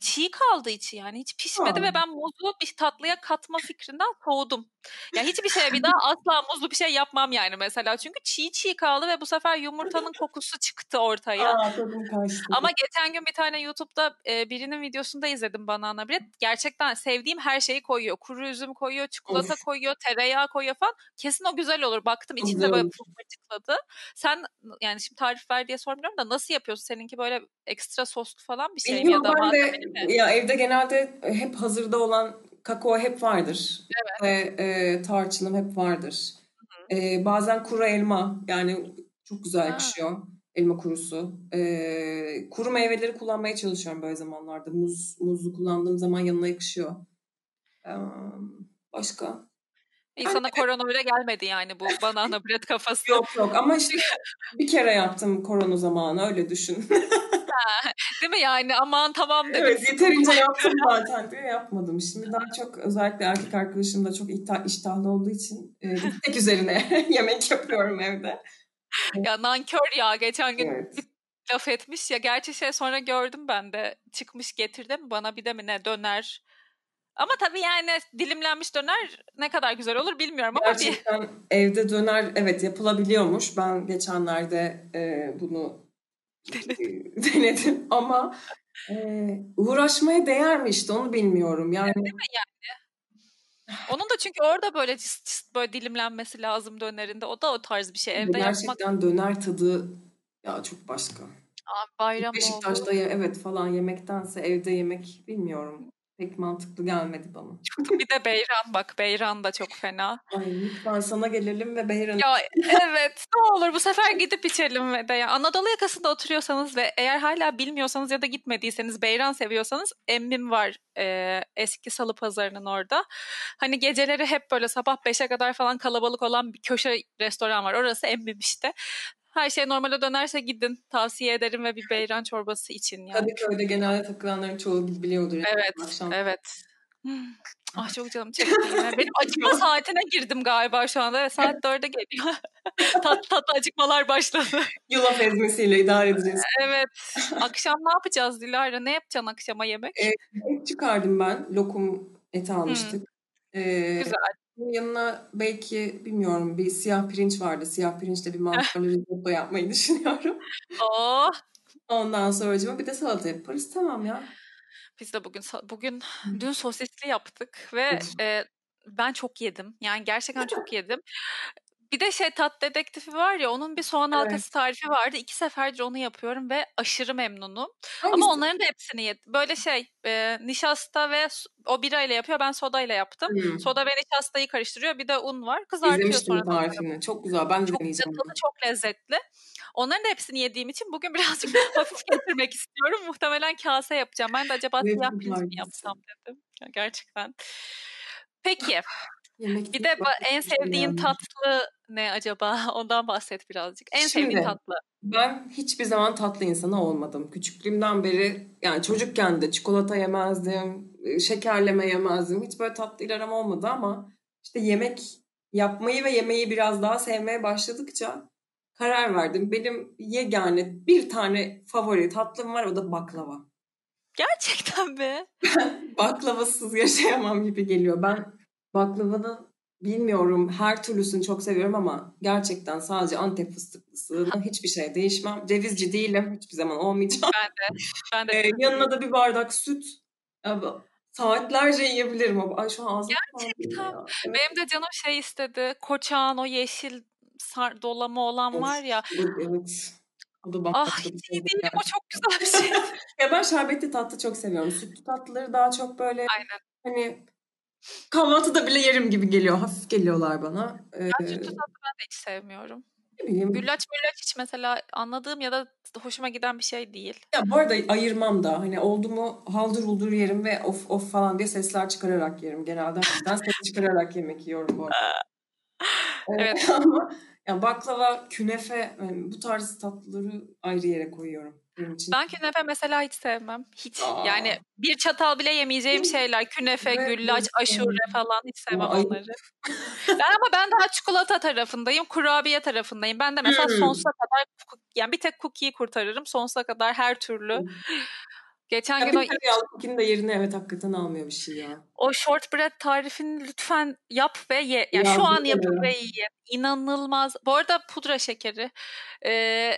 Çiğ kaldı içi yani hiç pişmedi Aa. ve ben muzu bir tatlıya katma fikrinden soğudum. Ya hiçbir şeye bir daha asla muzlu bir şey yapmam yani mesela. Çünkü çiğ çiğ kaldı ve bu sefer yumurtanın kokusu çıktı ortaya. Aa. Ama geçen gün bir tane YouTube'da e, birinin videosunda izledim banana bread. Gerçekten sevdiğim her şeyi koyuyor. Kuru üzüm koyuyor, çikolata Of. koyuyor, tereyağı koyuyor falan. Kesin o güzel olur. Baktım içinde böyle fırfırcıkladı. Sen yani şimdi tarif ver diye sormuyorum da nasıl yapıyorsun? Seninki böyle ekstra soslu falan bir şey mi ya Bilmiyorum da ben de mi? ya evde genelde hep hazırda olan kakao hep vardır. Ve e, tarçınım hep vardır. E, bazen kuru elma yani çok güzel Ha. yakışıyor. Elma kurusu. E, kuru meyveleri kullanmaya çalışıyorum böyle zamanlarda. Muz, muzlu kullandığım zaman yanına yakışıyor. E, başka? İnsana korona öyle gelmedi yani bu banana bread kafası. Yok yok ama işte bir kere yaptım korona zamanı öyle düşün. Değil mi yani? Aman tamam dedim. Evet yeterince yaptım zaten diye yapmadım. Şimdi daha çok özellikle erkek arkadaşım da çok iştahlı olduğu için e, tek üzerine yemek yapıyorum evde. Ya nankör ya. Geçen gün Evet. laf etmiş ya. Gerçi şey sonra gördüm ben de. Çıkmış getirdi mi bana bir de mi ne döner. Ama tabii yani dilimlenmiş döner ne kadar güzel olur bilmiyorum ama bir Gerçekten evde döner evet yapılabiliyormuş. Ben geçenlerde e, bunu denedim ama e, uğraşmaya değer mi işte onu bilmiyorum. Yani onun da çünkü orada böyle cıst cıst böyle dilimlenmesi lazım dönerinde. O da o tarz bir şey. Evde yapmak gerçekten döner tadı ya çok başka. Aa, bayram oldu. Beşiktaş'ta ya, evet falan yemektense evde yemek bilmiyorum. Pek mantıklı gelmedi bana. Bir de beyran bak. Beyran da çok fena. Ay lütfen sana gelelim ve Beyran'ı Ya evet ne olur bu sefer gidip içelim ve de ya Anadolu yakasında oturuyorsanız ve eğer hala bilmiyorsanız ya da gitmediyseniz Beyran seviyorsanız Emmim var e, eski salı pazarının orada. Hani geceleri hep böyle sabah 5'e kadar falan kalabalık olan bir köşe restoran var. Orası Emmim işte. Her şey normale dönerse gidin. Tavsiye ederim ve bir beyran çorbası için yani. Kadıköy'de genelde takılanların çoğu biliyordur. yani Evet, akşam. evet. Hmm. Ah çok canım çekti yine. Benim acıkma saatine girdim galiba şu anda. Evet, saat 4'e geliyor. tat tat acıkmalar başladı. Yulaf ezmesiyle idare edeceğiz. Evet. Akşam ne yapacağız Dilara? Ne yapacaksın akşama yemek? Et çıkardım ben. Lokum eti almıştık. Ee, Güzel. Bunun yanına belki bilmiyorum bir siyah pirinç vardı. Siyah pirinçle bir mantarlı risotto yapmayı düşünüyorum. Oh. Ondan sonra bir de salata yaparız. Tamam ya. Biz de bugün bugün dün sosisli yaptık ve e, ben çok yedim. Yani gerçekten çok yedim. Bir de şey tat dedektifi var ya onun bir soğan Evet. halkası tarifi vardı. İki seferdir onu yapıyorum ve aşırı memnunum. Hangisi? Ama onların da hepsini yedim. Böyle şey e, nişasta ve o birayla yapıyor. Ben sodayla yaptım. Hmm. Soda ve nişastayı karıştırıyor. Bir de un var. Kızartıyor İzlemiştim sonra. tarifini. Çok güzel. Ben de Çok deneyeceğim. tadı çok lezzetli. Onların da hepsini yediğim için bugün birazcık hafif getirmek istiyorum. Muhtemelen kase yapacağım. Ben de acaba siyah pirinç mi yapsam dedim. Gerçekten. Peki. Yemek Bir de en sevdiğin tatlı ne acaba? Ondan bahset birazcık. En sevdiğin Şimdi, tatlı. Ben hiçbir zaman tatlı insanı olmadım. Küçüklüğümden beri yani çocukken de çikolata yemezdim, e, şekerleme yemezdim. Hiç böyle tatlıyla aram olmadı ama işte yemek yapmayı ve yemeği biraz daha sevmeye başladıkça karar verdim. Benim yegane bir tane favori tatlım var o da baklava. Gerçekten mi? Baklavasız yaşayamam gibi geliyor. Ben baklavanın bilmiyorum her türlüsünü çok seviyorum ama gerçekten sadece Antep fıstıklısı hiçbir şey değişmem. Cevizci değilim hiçbir zaman olmayacağım. Ben de. Ee, yanına da bir bardak süt. Bu- saatlerce yiyebilirim ay şu an ağzım Gerçekten. ya. Benim de canım şey istedi. Koçağın o yeşil sar, dolama olan Of, var ya. Evet. O da Ah hiç şey. iyi değilim. O çok güzel bir şey. Ya ben şerbetli tatlı çok seviyorum. Sütlü tatlıları daha çok böyle Aynen. hani kahvaltıda bile yerim gibi geliyor. Hafif geliyorlar bana. Ee, Ben sütlü tatlı ben de hiç sevmiyorum. ne bileyim. Güllaç müllaç hiç mesela anladığım ya da hoşuma giden bir şey değil. Ya bu arada ayırmam da hani oldu mu haldır uldur yerim ve of of falan diye sesler çıkararak yerim. Genelde ben ses çıkararak yemek yiyorum bu arada. Evet. Ama ya baklava, künefe yani bu tarz tatlıları ayrı yere koyuyorum. Benim için. Ben künefe mesela hiç sevmem. Hiç. Aa. Yani bir çatal bile yemeyeceğim şeyler. Künefe, evet, güllaç, aşure falan hiç sevmem ama onları. ben ama ben daha çikolata tarafındayım. Kurabiye tarafındayım. Ben de mesela hmm. sonsuza kadar yani bir tek cookie'yi kurtarırım. Sonsuza kadar her türlü. Geçen ya gün o cookie'nin de yerini evet hakikaten almıyor bir şey ya. O shortbread tarifini lütfen yap ve ye. Yani ya, şu an yapıp ve yiyin. İnanılmaz. Bu arada pudra şekeri. Ee,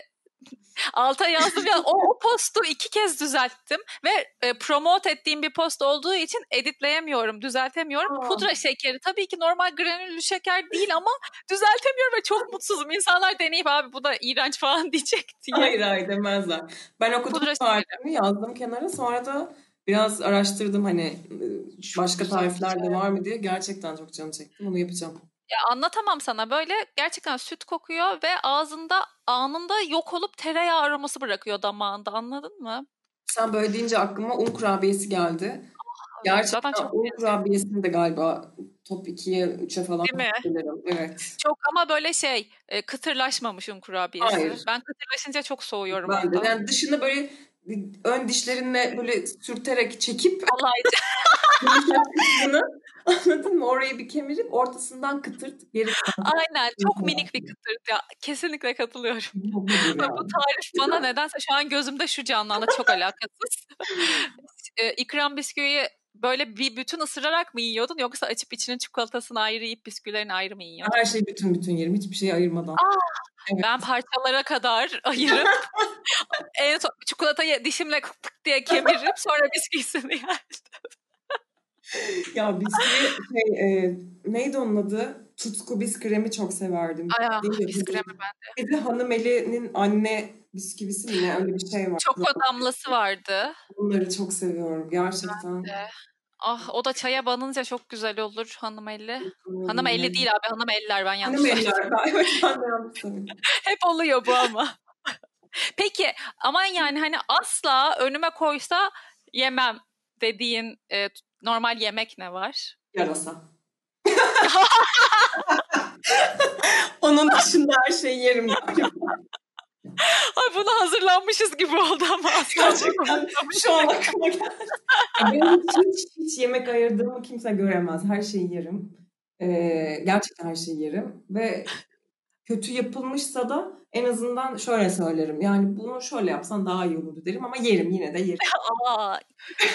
Alta yazdım ya o, o postu iki kez düzelttim ve e, promote ettiğim bir post olduğu için editleyemiyorum, düzeltemiyorum. Aa. Pudra şekeri tabii ki normal granüllü şeker değil ama düzeltemiyorum ve çok mutsuzum. İnsanlar deneyip abi bu da iğrenç falan diyecek diye. Hayır hayır demezler. Ben okudum Pudra tarifini yazdım kenara sonra da biraz araştırdım hani başka tarifler de var mı diye. Gerçekten çok canım çekti. Bunu yapacağım. Ya anlatamam sana böyle gerçekten süt kokuyor ve ağzında anında yok olup tereyağı aroması bırakıyor damağında anladın mı? Sen böyle deyince aklıma un kurabiyesi geldi. Ah, gerçekten çok un kurabiyesini de galiba top 2'ye 3'e falan Değil mi? Evet. Çok ama böyle şey kıtırlaşmamış un kurabiyesi. Hayır. Ben kıtırlaşınca çok soğuyorum ben de. Yani dışında böyle ön dişlerinle böyle sürterek çekip Kolayca. Anladın mı? Orayı bir kemirip ortasından kıtırt geri Aynen. Çok minik bir kıtırt ya. Kesinlikle katılıyorum. Bu tarif bana nedense şu an gözümde şu canlandı. Çok alakasız. e, ikram bisküviyi böyle bir bütün ısırarak mı yiyordun yoksa açıp içinin çikolatasını ayrı yiyip bisküvilerini ayrı mı yiyordun? Her şey bütün bütün yerim. Hiçbir şey ayırmadan. Aa, evet. Ben parçalara kadar ayırıp en son çikolatayı dişimle kık diye kemirip sonra bisküvisini yerdim ya bisküvi şey, e, neydi onun adı? Tutku biskremi çok severdim. Aya, biskremi ben de. Bir de Hanım Eli'nin anne bisküvisi mi ne öyle bir şey var. Çok damlası vardı. Onları çok seviyorum gerçekten. Ben de. Ah o da çaya banınca çok güzel olur hanım elli. Hmm. Hanım elli değil abi hanım eller ben yanlış Hanım eller ben de yanlış Hep oluyor bu ama. Peki aman yani hani asla önüme koysa yemem dediğin e, normal yemek ne var? Yarasa. Onun dışında her şeyi yerim. Ay buna hazırlanmışız gibi oldu ama Gerçekten şu an aklıma geldi. Benim hiç, hiç yemek ayırdığımı kimse göremez. Her şeyi yerim. Ee, gerçekten her şeyi yerim. Ve kötü yapılmışsa da en azından şöyle söylerim. Yani bunu şöyle yapsan daha iyi olurdu derim ama yerim yine de yerim. Aa,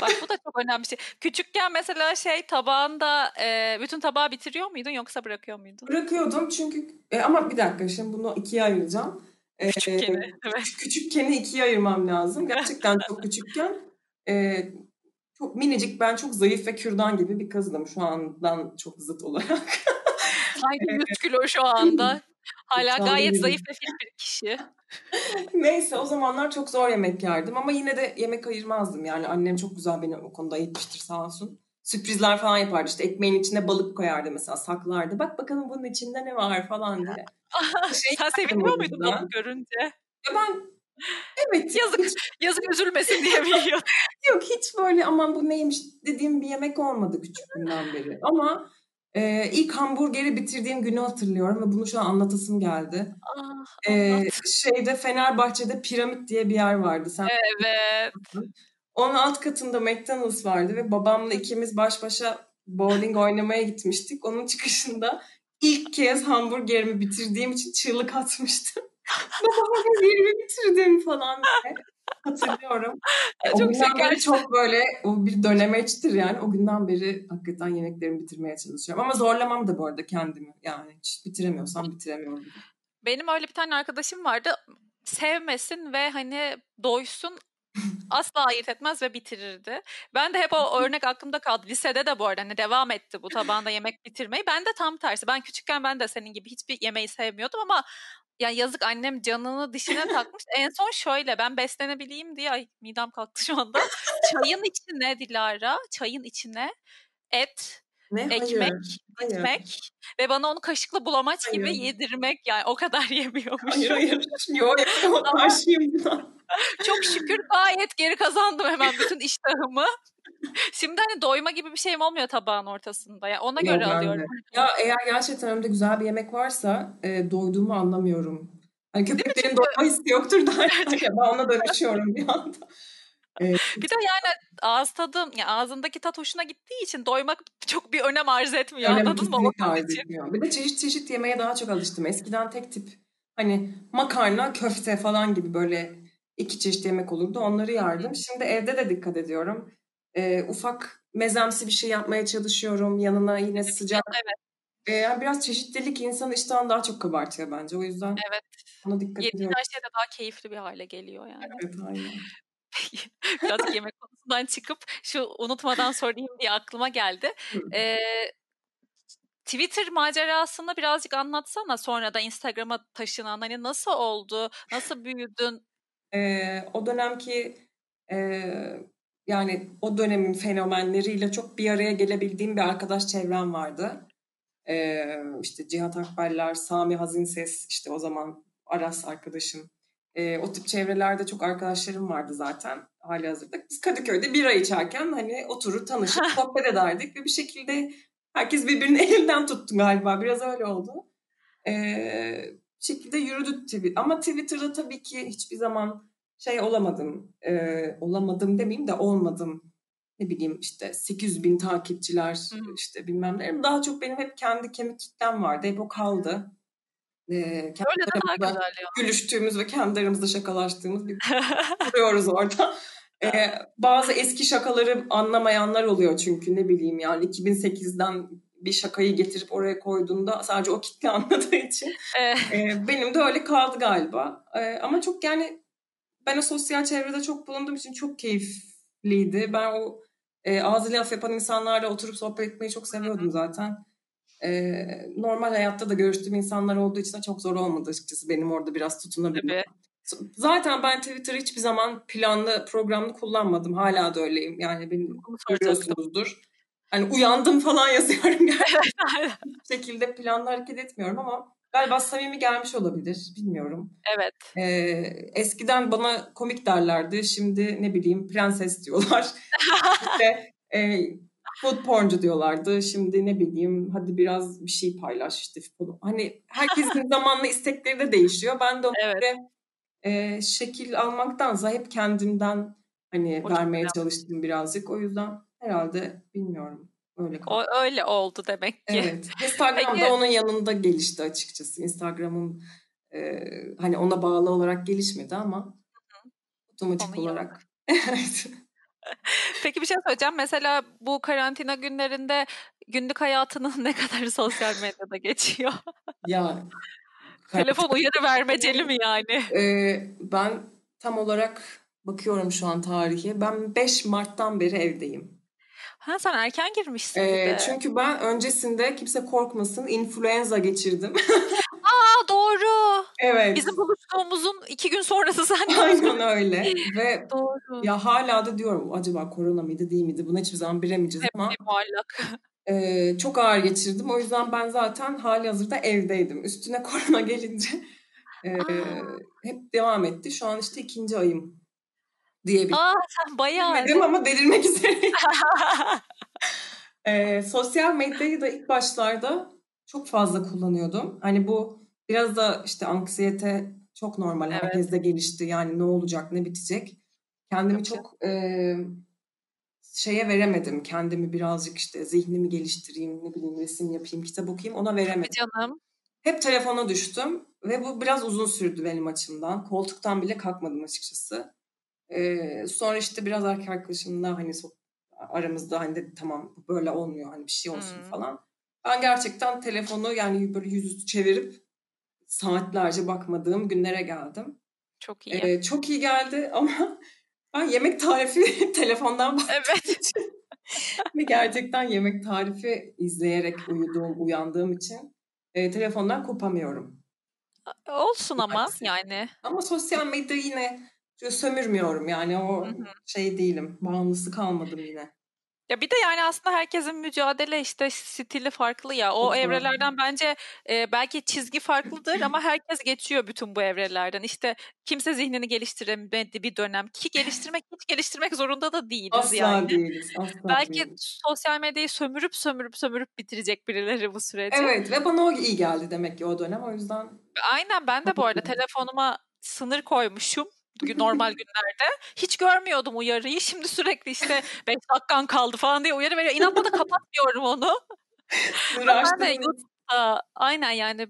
bak bu da çok önemli bir şey. Küçükken mesela şey tabağında e, bütün tabağı bitiriyor muydun yoksa bırakıyor muydun? Bırakıyordum çünkü e, ama bir dakika şimdi bunu ikiye ayıracağım. E, küçükkeni, evet. Küçükkeni ikiye ayırmam lazım. Gerçekten çok küçükken e, çok minicik ben çok zayıf ve kürdan gibi bir kızdım şu andan çok zıt olarak. Sanki 100 kilo şu anda. Hala gayet zayıf ve fit bir kişi. Neyse o zamanlar çok zor yemek yerdim ama yine de yemek ayırmazdım. Yani annem çok güzel beni o konuda eğitmiştir sağ olsun. Sürprizler falan yapardı işte ekmeğin içine balık koyardı mesela saklardı. Bak bakalım bunun içinde ne var falan diye. şey Sen seviniyor muydun balık görünce? Ya ben Evet. Yazık, hiç... yazık üzülmesin diye mi yiyordun? Yok hiç böyle aman bu neymiş dediğim bir yemek olmadı küçüklüğümden beri. Ama ee, ilk hamburgeri bitirdiğim günü hatırlıyorum ve bunu şu an anlatasım geldi. Ah, ee, şeyde Fenerbahçe'de Piramit diye bir yer vardı. Sen evet. Onun alt katında McDonald's vardı ve babamla ikimiz baş başa bowling oynamaya gitmiştik. Onun çıkışında ilk kez hamburgerimi bitirdiğim için çığlık atmıştım. Babama hamburgerimi bitirdim falan diye hatırlıyorum. E, o çok şeker. çok böyle o bir dönemeçtir yani. O günden beri hakikaten yemeklerimi bitirmeye çalışıyorum. Ama zorlamam da bu arada kendimi. Yani hiç bitiremiyorsam bitiremiyorum. Benim öyle bir tane arkadaşım vardı. Sevmesin ve hani doysun asla ayırt etmez ve bitirirdi. Ben de hep o örnek aklımda kaldı. Lisede de bu arada hani devam etti bu tabanda yemek bitirmeyi. Ben de tam tersi. Ben küçükken ben de senin gibi hiçbir yemeği sevmiyordum ama ya yazık annem canını dişine takmış. en son şöyle ben beslenebileyim diye ay midem kalktı şu anda. Çayın içine Dilara, çayın içine et, ne? ekmek, hayır. ekmek ve bana onu kaşıkla bulamaç hayır. gibi yedirmek yani o kadar yemiyormuş. Hayır hayır. Yok karşıyım Çok şükür gayet geri kazandım hemen bütün iştahımı. Şimdi hani doyma gibi bir şeyim olmuyor tabağın ortasında. Yani ona göre Yok, alıyorum. Ya eğer gerçekten önümde güzel bir yemek varsa e, doyduğumu anlamıyorum. Hani köpeklerin doyma hissi yoktur da ben ona dönüşüyorum bir anda. Bir de yani ağız tadım, ya ağzındaki tat hoşuna gittiği için doymak çok bir önem arz etmiyor. Önem anladın mı? arz etmiyor. Bir de çeşit çeşit yemeye daha çok alıştım. Eskiden tek tip hani makarna, köfte falan gibi böyle iki çeşit yemek olurdu. Onları yardım. Şimdi evde de dikkat ediyorum. Ee, ufak mezemsi bir şey yapmaya çalışıyorum. Yanına yine sıcak. Evet. Ee, yani biraz çeşitlilik insanın iştahını daha çok kabartıyor bence. O yüzden evet. ona dikkat Yediğin ediyorum. her şey de daha keyifli bir hale geliyor yani. Evet aynen. Biraz yemek konusundan çıkıp şu unutmadan sorayım diye aklıma geldi. Ee, Twitter macerasını birazcık anlatsana sonra da Instagram'a taşınan hani nasıl oldu, nasıl büyüdün? Ee, o dönemki e, yani o dönemin fenomenleriyle çok bir araya gelebildiğim bir arkadaş çevrem vardı. Ee, işte Cihat Akbeller, Sami Hazinses, işte o zaman Aras arkadaşım. Ee, o tip çevrelerde çok arkadaşlarım vardı zaten hali hazırda. Biz Kadıköy'de bira içerken hani oturur tanışıp sohbet ederdik ve bir şekilde herkes birbirinin elinden tuttu galiba. Biraz öyle oldu. Bir şekilde yürüdü Twitter. Ama Twitter'da tabii ki hiçbir zaman şey olamadım. E, olamadım demeyeyim de olmadım. Ne bileyim işte 800 bin takipçiler Hı. işte bilmem ne. Daha çok benim hep kendi kemik kitlem vardı. Hep o kaldı. Kendi Öyle daha güzel ya. Gülüştüğümüz ve kendi aramızda şakalaştığımız bir duruyoruz orada. Ee, bazı eski şakaları anlamayanlar oluyor çünkü ne bileyim yani 2008'den bir şakayı getirip oraya koyduğunda sadece o kitle anladığı için e, benim de öyle kaldı galiba. E, ama çok yani ben o sosyal çevrede çok bulunduğum için çok keyifliydi. Ben o e, ağzı laf yapan insanlarla oturup sohbet etmeyi çok seviyordum zaten. E, normal hayatta da görüştüğüm insanlar olduğu için de çok zor olmadı açıkçası benim orada biraz tutunabilmem. Zaten ben Twitter hiçbir zaman planlı programlı kullanmadım. Hala da öyleyim. Yani beni görüyorsunuzdur. Hani uyandım falan yazıyorum gerçekten. Bu şekilde planlı hareket etmiyorum ama galiba samimi gelmiş olabilir. Bilmiyorum. Evet. Ee, eskiden bana komik derlerdi. Şimdi ne bileyim prenses diyorlar. işte e, food porncu diyorlardı. Şimdi ne bileyim hadi biraz bir şey paylaş işte. Hani herkesin zamanla istekleri de değişiyor. Ben de onlara evet. e, şekil almaktansa hep kendimden hani o vermeye çalıştım birazcık. O yüzden herhalde bilmiyorum. Öyle o, öyle oldu demek ki. Evet. Instagram da onun yanında gelişti açıkçası. Instagram'ın e, hani ona bağlı olarak gelişmedi ama otomatik olarak. evet. Peki bir şey söyleyeceğim. Mesela bu karantina günlerinde günlük hayatının ne kadar sosyal medyada geçiyor? ya Telefon uyarı vermeceli mi yani? Ee, ben tam olarak bakıyorum şu an tarihi. Ben 5 Mart'tan beri evdeyim. Ha sen erken girmişsin ee, Çünkü ben öncesinde kimse korkmasın influenza geçirdim. Aa doğru. Evet. Bizim buluştuğumuzun iki gün sonrası sen Aynen öyle. Ve doğru. Ya hala da diyorum acaba korona mıydı değil miydi bunu hiçbir zaman bilemeyeceğiz Hep ama. muallak. E, çok ağır geçirdim. O yüzden ben zaten hali hazırda evdeydim. Üstüne korona gelince e, hep devam etti. Şu an işte ikinci ayım diyebilirim. Aa sen bayağı. Dedim ama delirmek üzereyim. e, sosyal medyayı da ilk başlarda çok fazla kullanıyordum. Hani bu biraz da işte anksiyete çok normal. Evet. Herkeste gelişti. Yani ne olacak, ne bitecek. Kendimi çok, e, şeye veremedim. Kendimi birazcık işte zihnimi geliştireyim, ne bileyim resim yapayım, kitap okuyayım ona veremedim. Canım. Hep telefona düştüm ve bu biraz uzun sürdü benim açımdan. Koltuktan bile kalkmadım açıkçası. Ee, sonra işte biraz arkadaşımla hani aramızda hani dedi tamam böyle olmuyor hani bir şey olsun hmm. falan. Ben gerçekten telefonu yani böyle yüzüstü çevirip saatlerce bakmadığım günlere geldim. Çok iyi. Ee, çok iyi geldi ama ben yemek tarifi telefondan baktım. Evet. Ve gerçekten yemek tarifi izleyerek uyuduğum, uyandığım için e, telefondan kopamıyorum. Olsun ama yani. Ama sosyal medya yine sömürmüyorum yani o Hı-hı. şey değilim. Bağımlısı kalmadım yine. Ya bir de yani aslında herkesin mücadele işte stili farklı ya. O evrelerden bence e, belki çizgi farklıdır ama herkes geçiyor bütün bu evrelerden. İşte kimse zihnini geliştiremedi bir dönem ki geliştirmek hiç geliştirmek zorunda da değiliz asla yani. Değiliz, asla belki değiliz. sosyal medyayı sömürüp sömürüp sömürüp bitirecek birileri bu süreci. Evet ve bana o iyi geldi demek ki o dönem o yüzden. Aynen ben de bu arada telefonuma sınır koymuşum normal günlerde. Hiç görmüyordum uyarıyı. Şimdi sürekli işte 5 dakikan kaldı falan diye uyarı veriyor. İnatla da kapatmıyorum onu. ben de YouTube'da aynen yani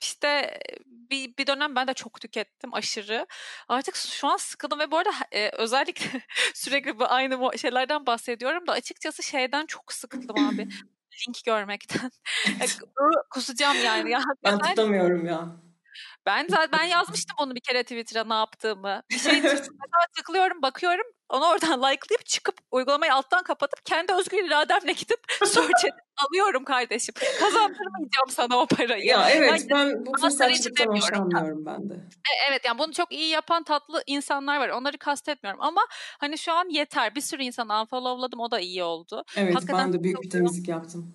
işte bir, bir dönem ben de çok tükettim aşırı. Artık şu an sıkıldım ve bu arada e, özellikle sürekli bu aynı şeylerden bahsediyorum da açıkçası şeyden çok sıkıldım abi. Link görmekten. Kusacağım yani. Ya, ben tutamıyorum ya. Ben zaten ben yazmıştım onu bir kere Twitter'a ne yaptığımı. Bir şey tıklıyorum, bakıyorum. Onu oradan like'layıp çıkıp uygulamayı alttan kapatıp kendi özgür irademle gidip search edip alıyorum kardeşim. Kazandırmayacağım sana o parayı. Ya evet yani, ben bu fırsatçılıktan hoşlanmıyorum ben de. E, evet yani bunu çok iyi yapan tatlı insanlar var. Onları kastetmiyorum ama hani şu an yeter. Bir sürü insanı unfollowladım o da iyi oldu. Evet Hakikaten ben de büyük bir temizlik yaptım.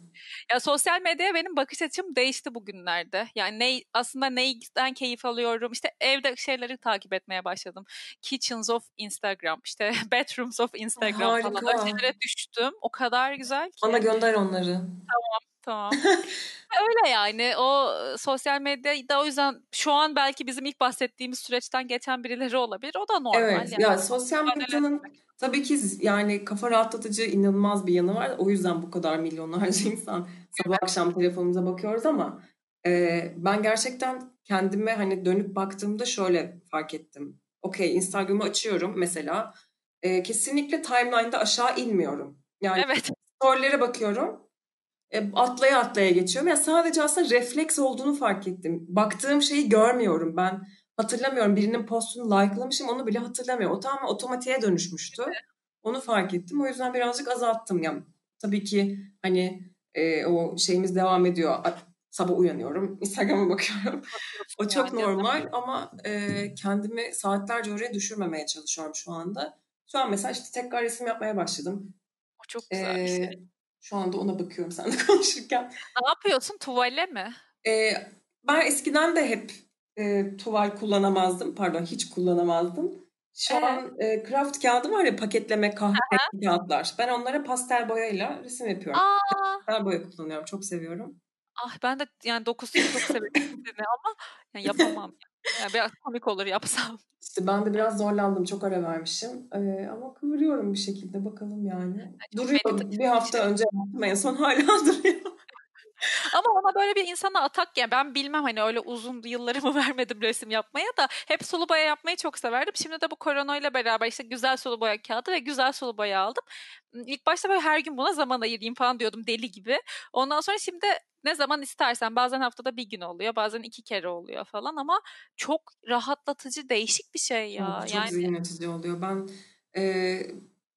Ya sosyal medyaya benim bakış açım değişti bugünlerde. Yani ne aslında neyden keyif alıyorum? İşte evde şeyleri takip etmeye başladım. Kitchens of Instagram, işte Bedrooms of Instagram Harika. falan. Öyle şeylere düştüm. O kadar güzel ki. Bana gönder onları. Tamam tamam. Öyle yani o sosyal medyada o yüzden şu an belki bizim ilk bahsettiğimiz süreçten geçen birileri olabilir. O da normal. Evet yani. ya sosyal medyanın tabii ki yani kafa rahatlatıcı inanılmaz bir yanı var. O yüzden bu kadar milyonlarca insan sabah akşam telefonumuza bakıyoruz ama e, ben gerçekten kendime hani dönüp baktığımda şöyle fark ettim. Okey Instagram'ı açıyorum mesela. E, kesinlikle timeline'da aşağı inmiyorum. Yani evet. storylere bakıyorum atlaya atlaya geçiyorum. Yani sadece aslında refleks olduğunu fark ettim. Baktığım şeyi görmüyorum ben. Hatırlamıyorum. Birinin postunu likelamışım onu bile hatırlamıyorum. O tamamen otomatiğe dönüşmüştü. Onu fark ettim. O yüzden birazcık azalttım. Yani tabii ki hani e, o şeyimiz devam ediyor. Sabah uyanıyorum, Instagram'a bakıyorum. o çok normal ama e, kendimi saatlerce oraya düşürmemeye çalışıyorum şu anda. Şu an mesela işte tekrar resim yapmaya başladım. O çok güzel ee, bir şey. Şu anda ona bakıyorum sen de konuşurken. Ne yapıyorsun? Tuvale mi? Ee, ben eskiden de hep e, tuval kullanamazdım. Pardon hiç kullanamazdım. Şu evet. an e, craft kağıdı var ya paketleme kahve kağıtlar. Ben onlara pastel boyayla resim yapıyorum. Aa. Pastel boya kullanıyorum. Çok seviyorum. Ah ben de yani dokusu çok seviyorum ama yani yapamam. Yani biraz komik olur yapsam. İşte ben de biraz zorlandım. Çok ara vermişim. Ee, ama kıvırıyorum bir şekilde. Bakalım yani. yani duruyor. Bir hafta şey. önce yaptım en son hala duruyor. Ama ona böyle bir insana atak ya ben bilmem hani öyle uzun yıllarımı vermedim resim yapmaya da hep sulu boya yapmayı çok severdim. Şimdi de bu korona ile beraber işte güzel sulu boya kağıdı ve güzel sulu boya aldım. İlk başta böyle her gün buna zaman ayırayım falan diyordum deli gibi. Ondan sonra şimdi ne zaman istersen bazen haftada bir gün oluyor bazen iki kere oluyor falan ama çok rahatlatıcı değişik bir şey ya. Çok, çok yani... zihin açıcı oluyor. Ben e,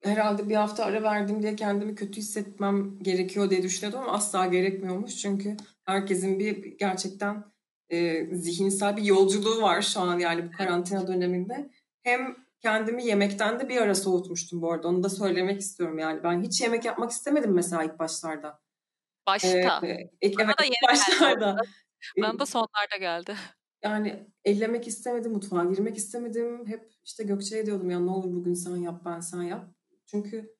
herhalde bir hafta ara verdim diye kendimi kötü hissetmem gerekiyor diye düşünüyordum ama asla gerekmiyormuş. Çünkü herkesin bir gerçekten e, zihinsel bir yolculuğu var şu an yani bu karantina döneminde. Hem kendimi yemekten de bir ara soğutmuştum bu arada. Onu da söylemek istiyorum yani. Ben hiç yemek yapmak istemedim mesela ilk başlarda. Başta. Ee, evet, da yeni başlarda. Geldi. Bana da sonlarda geldi. Yani ellemek istemedim, mutfağa girmek istemedim. Hep işte Gökçe'ye diyordum ya ne olur bugün sen yap, ben sen yap. Çünkü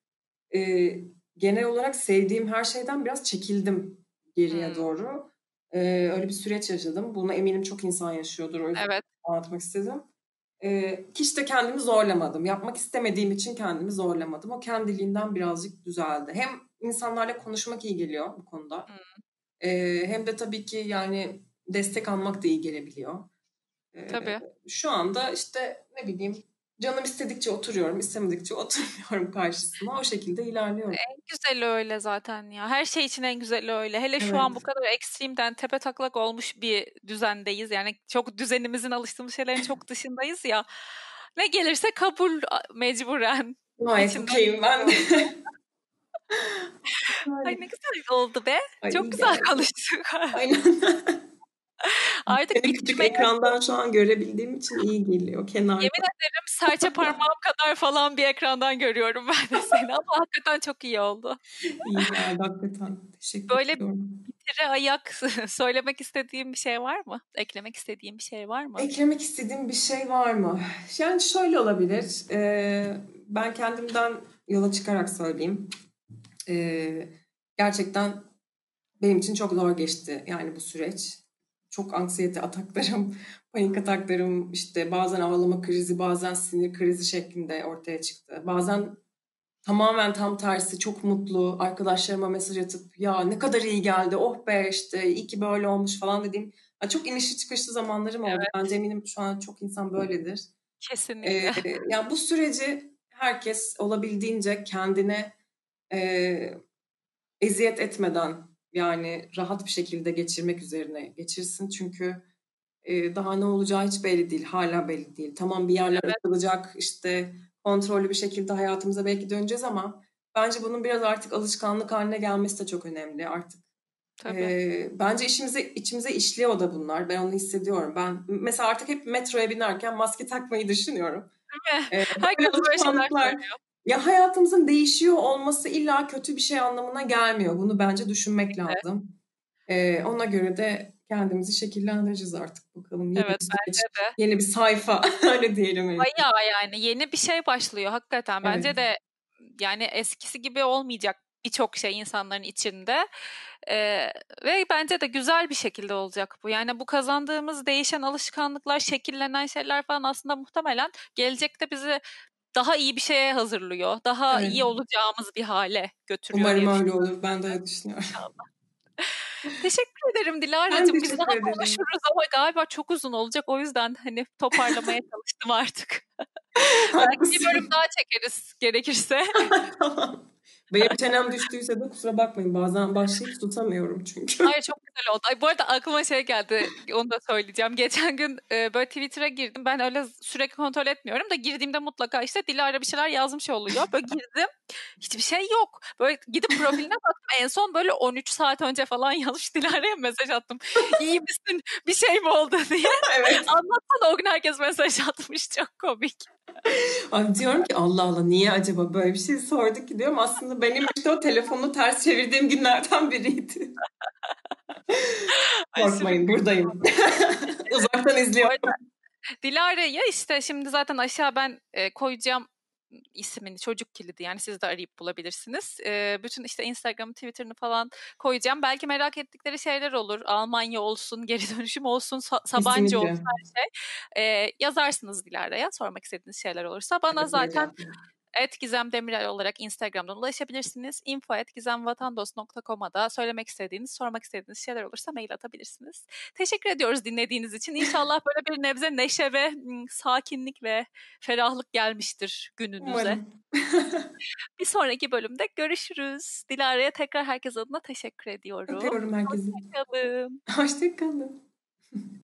e, genel olarak sevdiğim her şeyden biraz çekildim geriye hmm. doğru. E, öyle bir süreç yaşadım. Bunu eminim çok insan yaşıyordur. O yüzden evet. anlatmak istedim. E, hiç de kendimi zorlamadım. Yapmak istemediğim için kendimi zorlamadım. O kendiliğinden birazcık düzeldi. Hem insanlarla konuşmak iyi geliyor bu konuda. Hmm. E, hem de tabii ki yani destek almak da iyi gelebiliyor. E, tabii. Şu anda işte ne bileyim canım istedikçe oturuyorum, istemedikçe oturmuyorum karşısına. O şekilde ilerliyorum. En güzeli öyle zaten ya. Her şey için en güzeli öyle. Hele evet. şu an bu kadar ekstremden tepe taklak olmuş bir düzendeyiz. Yani çok düzenimizin alıştığımız şeylerin çok dışındayız ya. Ne gelirse kabul mecburen. Gayet okeyim ben de. Ay ne güzel oldu be. Ay, çok güzel konuştuk. Aynen. Artık Seni küçük ekrandan şu an görebildiğim için iyi geliyor kenarda. Yemin ederim serçe parmağım kadar falan bir ekrandan görüyorum ben de seni ama hakikaten çok iyi oldu. İyi geldi hakikaten. Teşekkür Böyle ediyorum. bitire ayak söylemek istediğim bir şey var mı? Eklemek istediğim bir şey var mı? Eklemek istediğim bir şey var mı? Yani şöyle olabilir. Ee, ben kendimden yola çıkarak söyleyeyim. Ee, gerçekten benim için çok zor geçti yani bu süreç. Çok anksiyete ataklarım, panik ataklarım, işte bazen ağlama krizi, bazen sinir krizi şeklinde ortaya çıktı. Bazen tamamen tam tersi çok mutlu arkadaşlarıma mesaj atıp ya ne kadar iyi geldi oh be işte iyi ki böyle olmuş falan dediğim çok inişli çıkışlı zamanlarım oldu. Evet. Bence eminim şu an çok insan böyledir. Kesinlikle. Ee, yani bu süreci herkes olabildiğince kendine e, eziyet etmeden yani rahat bir şekilde geçirmek üzerine geçirsin. Çünkü e, daha ne olacağı hiç belli değil. Hala belli değil. Tamam bir yerler evet. açılacak işte kontrollü bir şekilde hayatımıza belki döneceğiz ama bence bunun biraz artık alışkanlık haline gelmesi de çok önemli artık. Tabii. E, bence işimize içimize işliyor da bunlar. Ben onu hissediyorum. Ben mesela artık hep metroya binerken maske takmayı düşünüyorum. Değil mi? E, Herkes böyle şeyler söylüyor. Ya hayatımızın değişiyor olması illa kötü bir şey anlamına gelmiyor. Bunu bence düşünmek lazım. Evet. Ee, ona göre de kendimizi şekillendireceğiz artık bakalım. Yeni evet bir bence de. Yeni bir sayfa öyle diyelim. Bayağı yani yeni bir şey başlıyor hakikaten. Bence evet. de yani eskisi gibi olmayacak birçok şey insanların içinde. Ee, ve bence de güzel bir şekilde olacak bu. Yani bu kazandığımız değişen alışkanlıklar, şekillenen şeyler falan aslında muhtemelen gelecekte bizi daha iyi bir şeye hazırlıyor. Daha evet. iyi olacağımız bir hale götürüyor. Umarım öyle olur. Ben de öyle düşünüyorum. Teşekkür ederim Dilara'cığım. Biz daha ederim. konuşuruz ama galiba çok uzun olacak. O yüzden hani toparlamaya çalıştım artık. Belki bir bölüm daha çekeriz gerekirse. tamam. Benim çenem düştüyse de kusura bakmayın. Bazen başlayıp tutamıyorum çünkü. Hayır çok güzel oldu. Ay, bu arada aklıma şey geldi. Onu da söyleyeceğim. Geçen gün e, böyle Twitter'a girdim. Ben öyle sürekli kontrol etmiyorum da girdiğimde mutlaka işte Dilara bir şeyler yazmış oluyor. Böyle girdim. Hiçbir şey yok. Böyle gidip profiline baktım. En son böyle 13 saat önce falan yazmış Dilara'ya mesaj attım. İyi misin? Bir şey mi oldu diye. evet. Anlatsana o gün herkes mesaj atmış. Çok komik. Ay diyorum ki Allah Allah niye acaba böyle bir şey sordu ki diyorum. Aslında benim işte o telefonu ters çevirdiğim günlerden biriydi. Korkmayın buradayım. Uzaktan izliyorum. Dilara'ya işte şimdi zaten aşağı ben e, koyacağım ismini çocuk kilidi yani siz de arayıp bulabilirsiniz. E, bütün işte Instagram, Twitter'ını falan koyacağım. Belki merak ettikleri şeyler olur. Almanya olsun, geri dönüşüm olsun, Sabancı Kesinlikle. olsun her şey. E, yazarsınız Dilara'ya sormak istediğiniz şeyler olursa. Bana evet, zaten et Gizem Demirel olarak Instagram'dan ulaşabilirsiniz. info et gizemvatandos.com'a da söylemek istediğiniz, sormak istediğiniz şeyler olursa mail atabilirsiniz. Teşekkür ediyoruz dinlediğiniz için. İnşallah böyle bir nebze neşe ve sakinlik ve ferahlık gelmiştir gününüze. bir sonraki bölümde görüşürüz. Dilara'ya tekrar herkes adına teşekkür ediyorum. Öpüyorum herkese. Hoşçakalın. Hoşçakalın.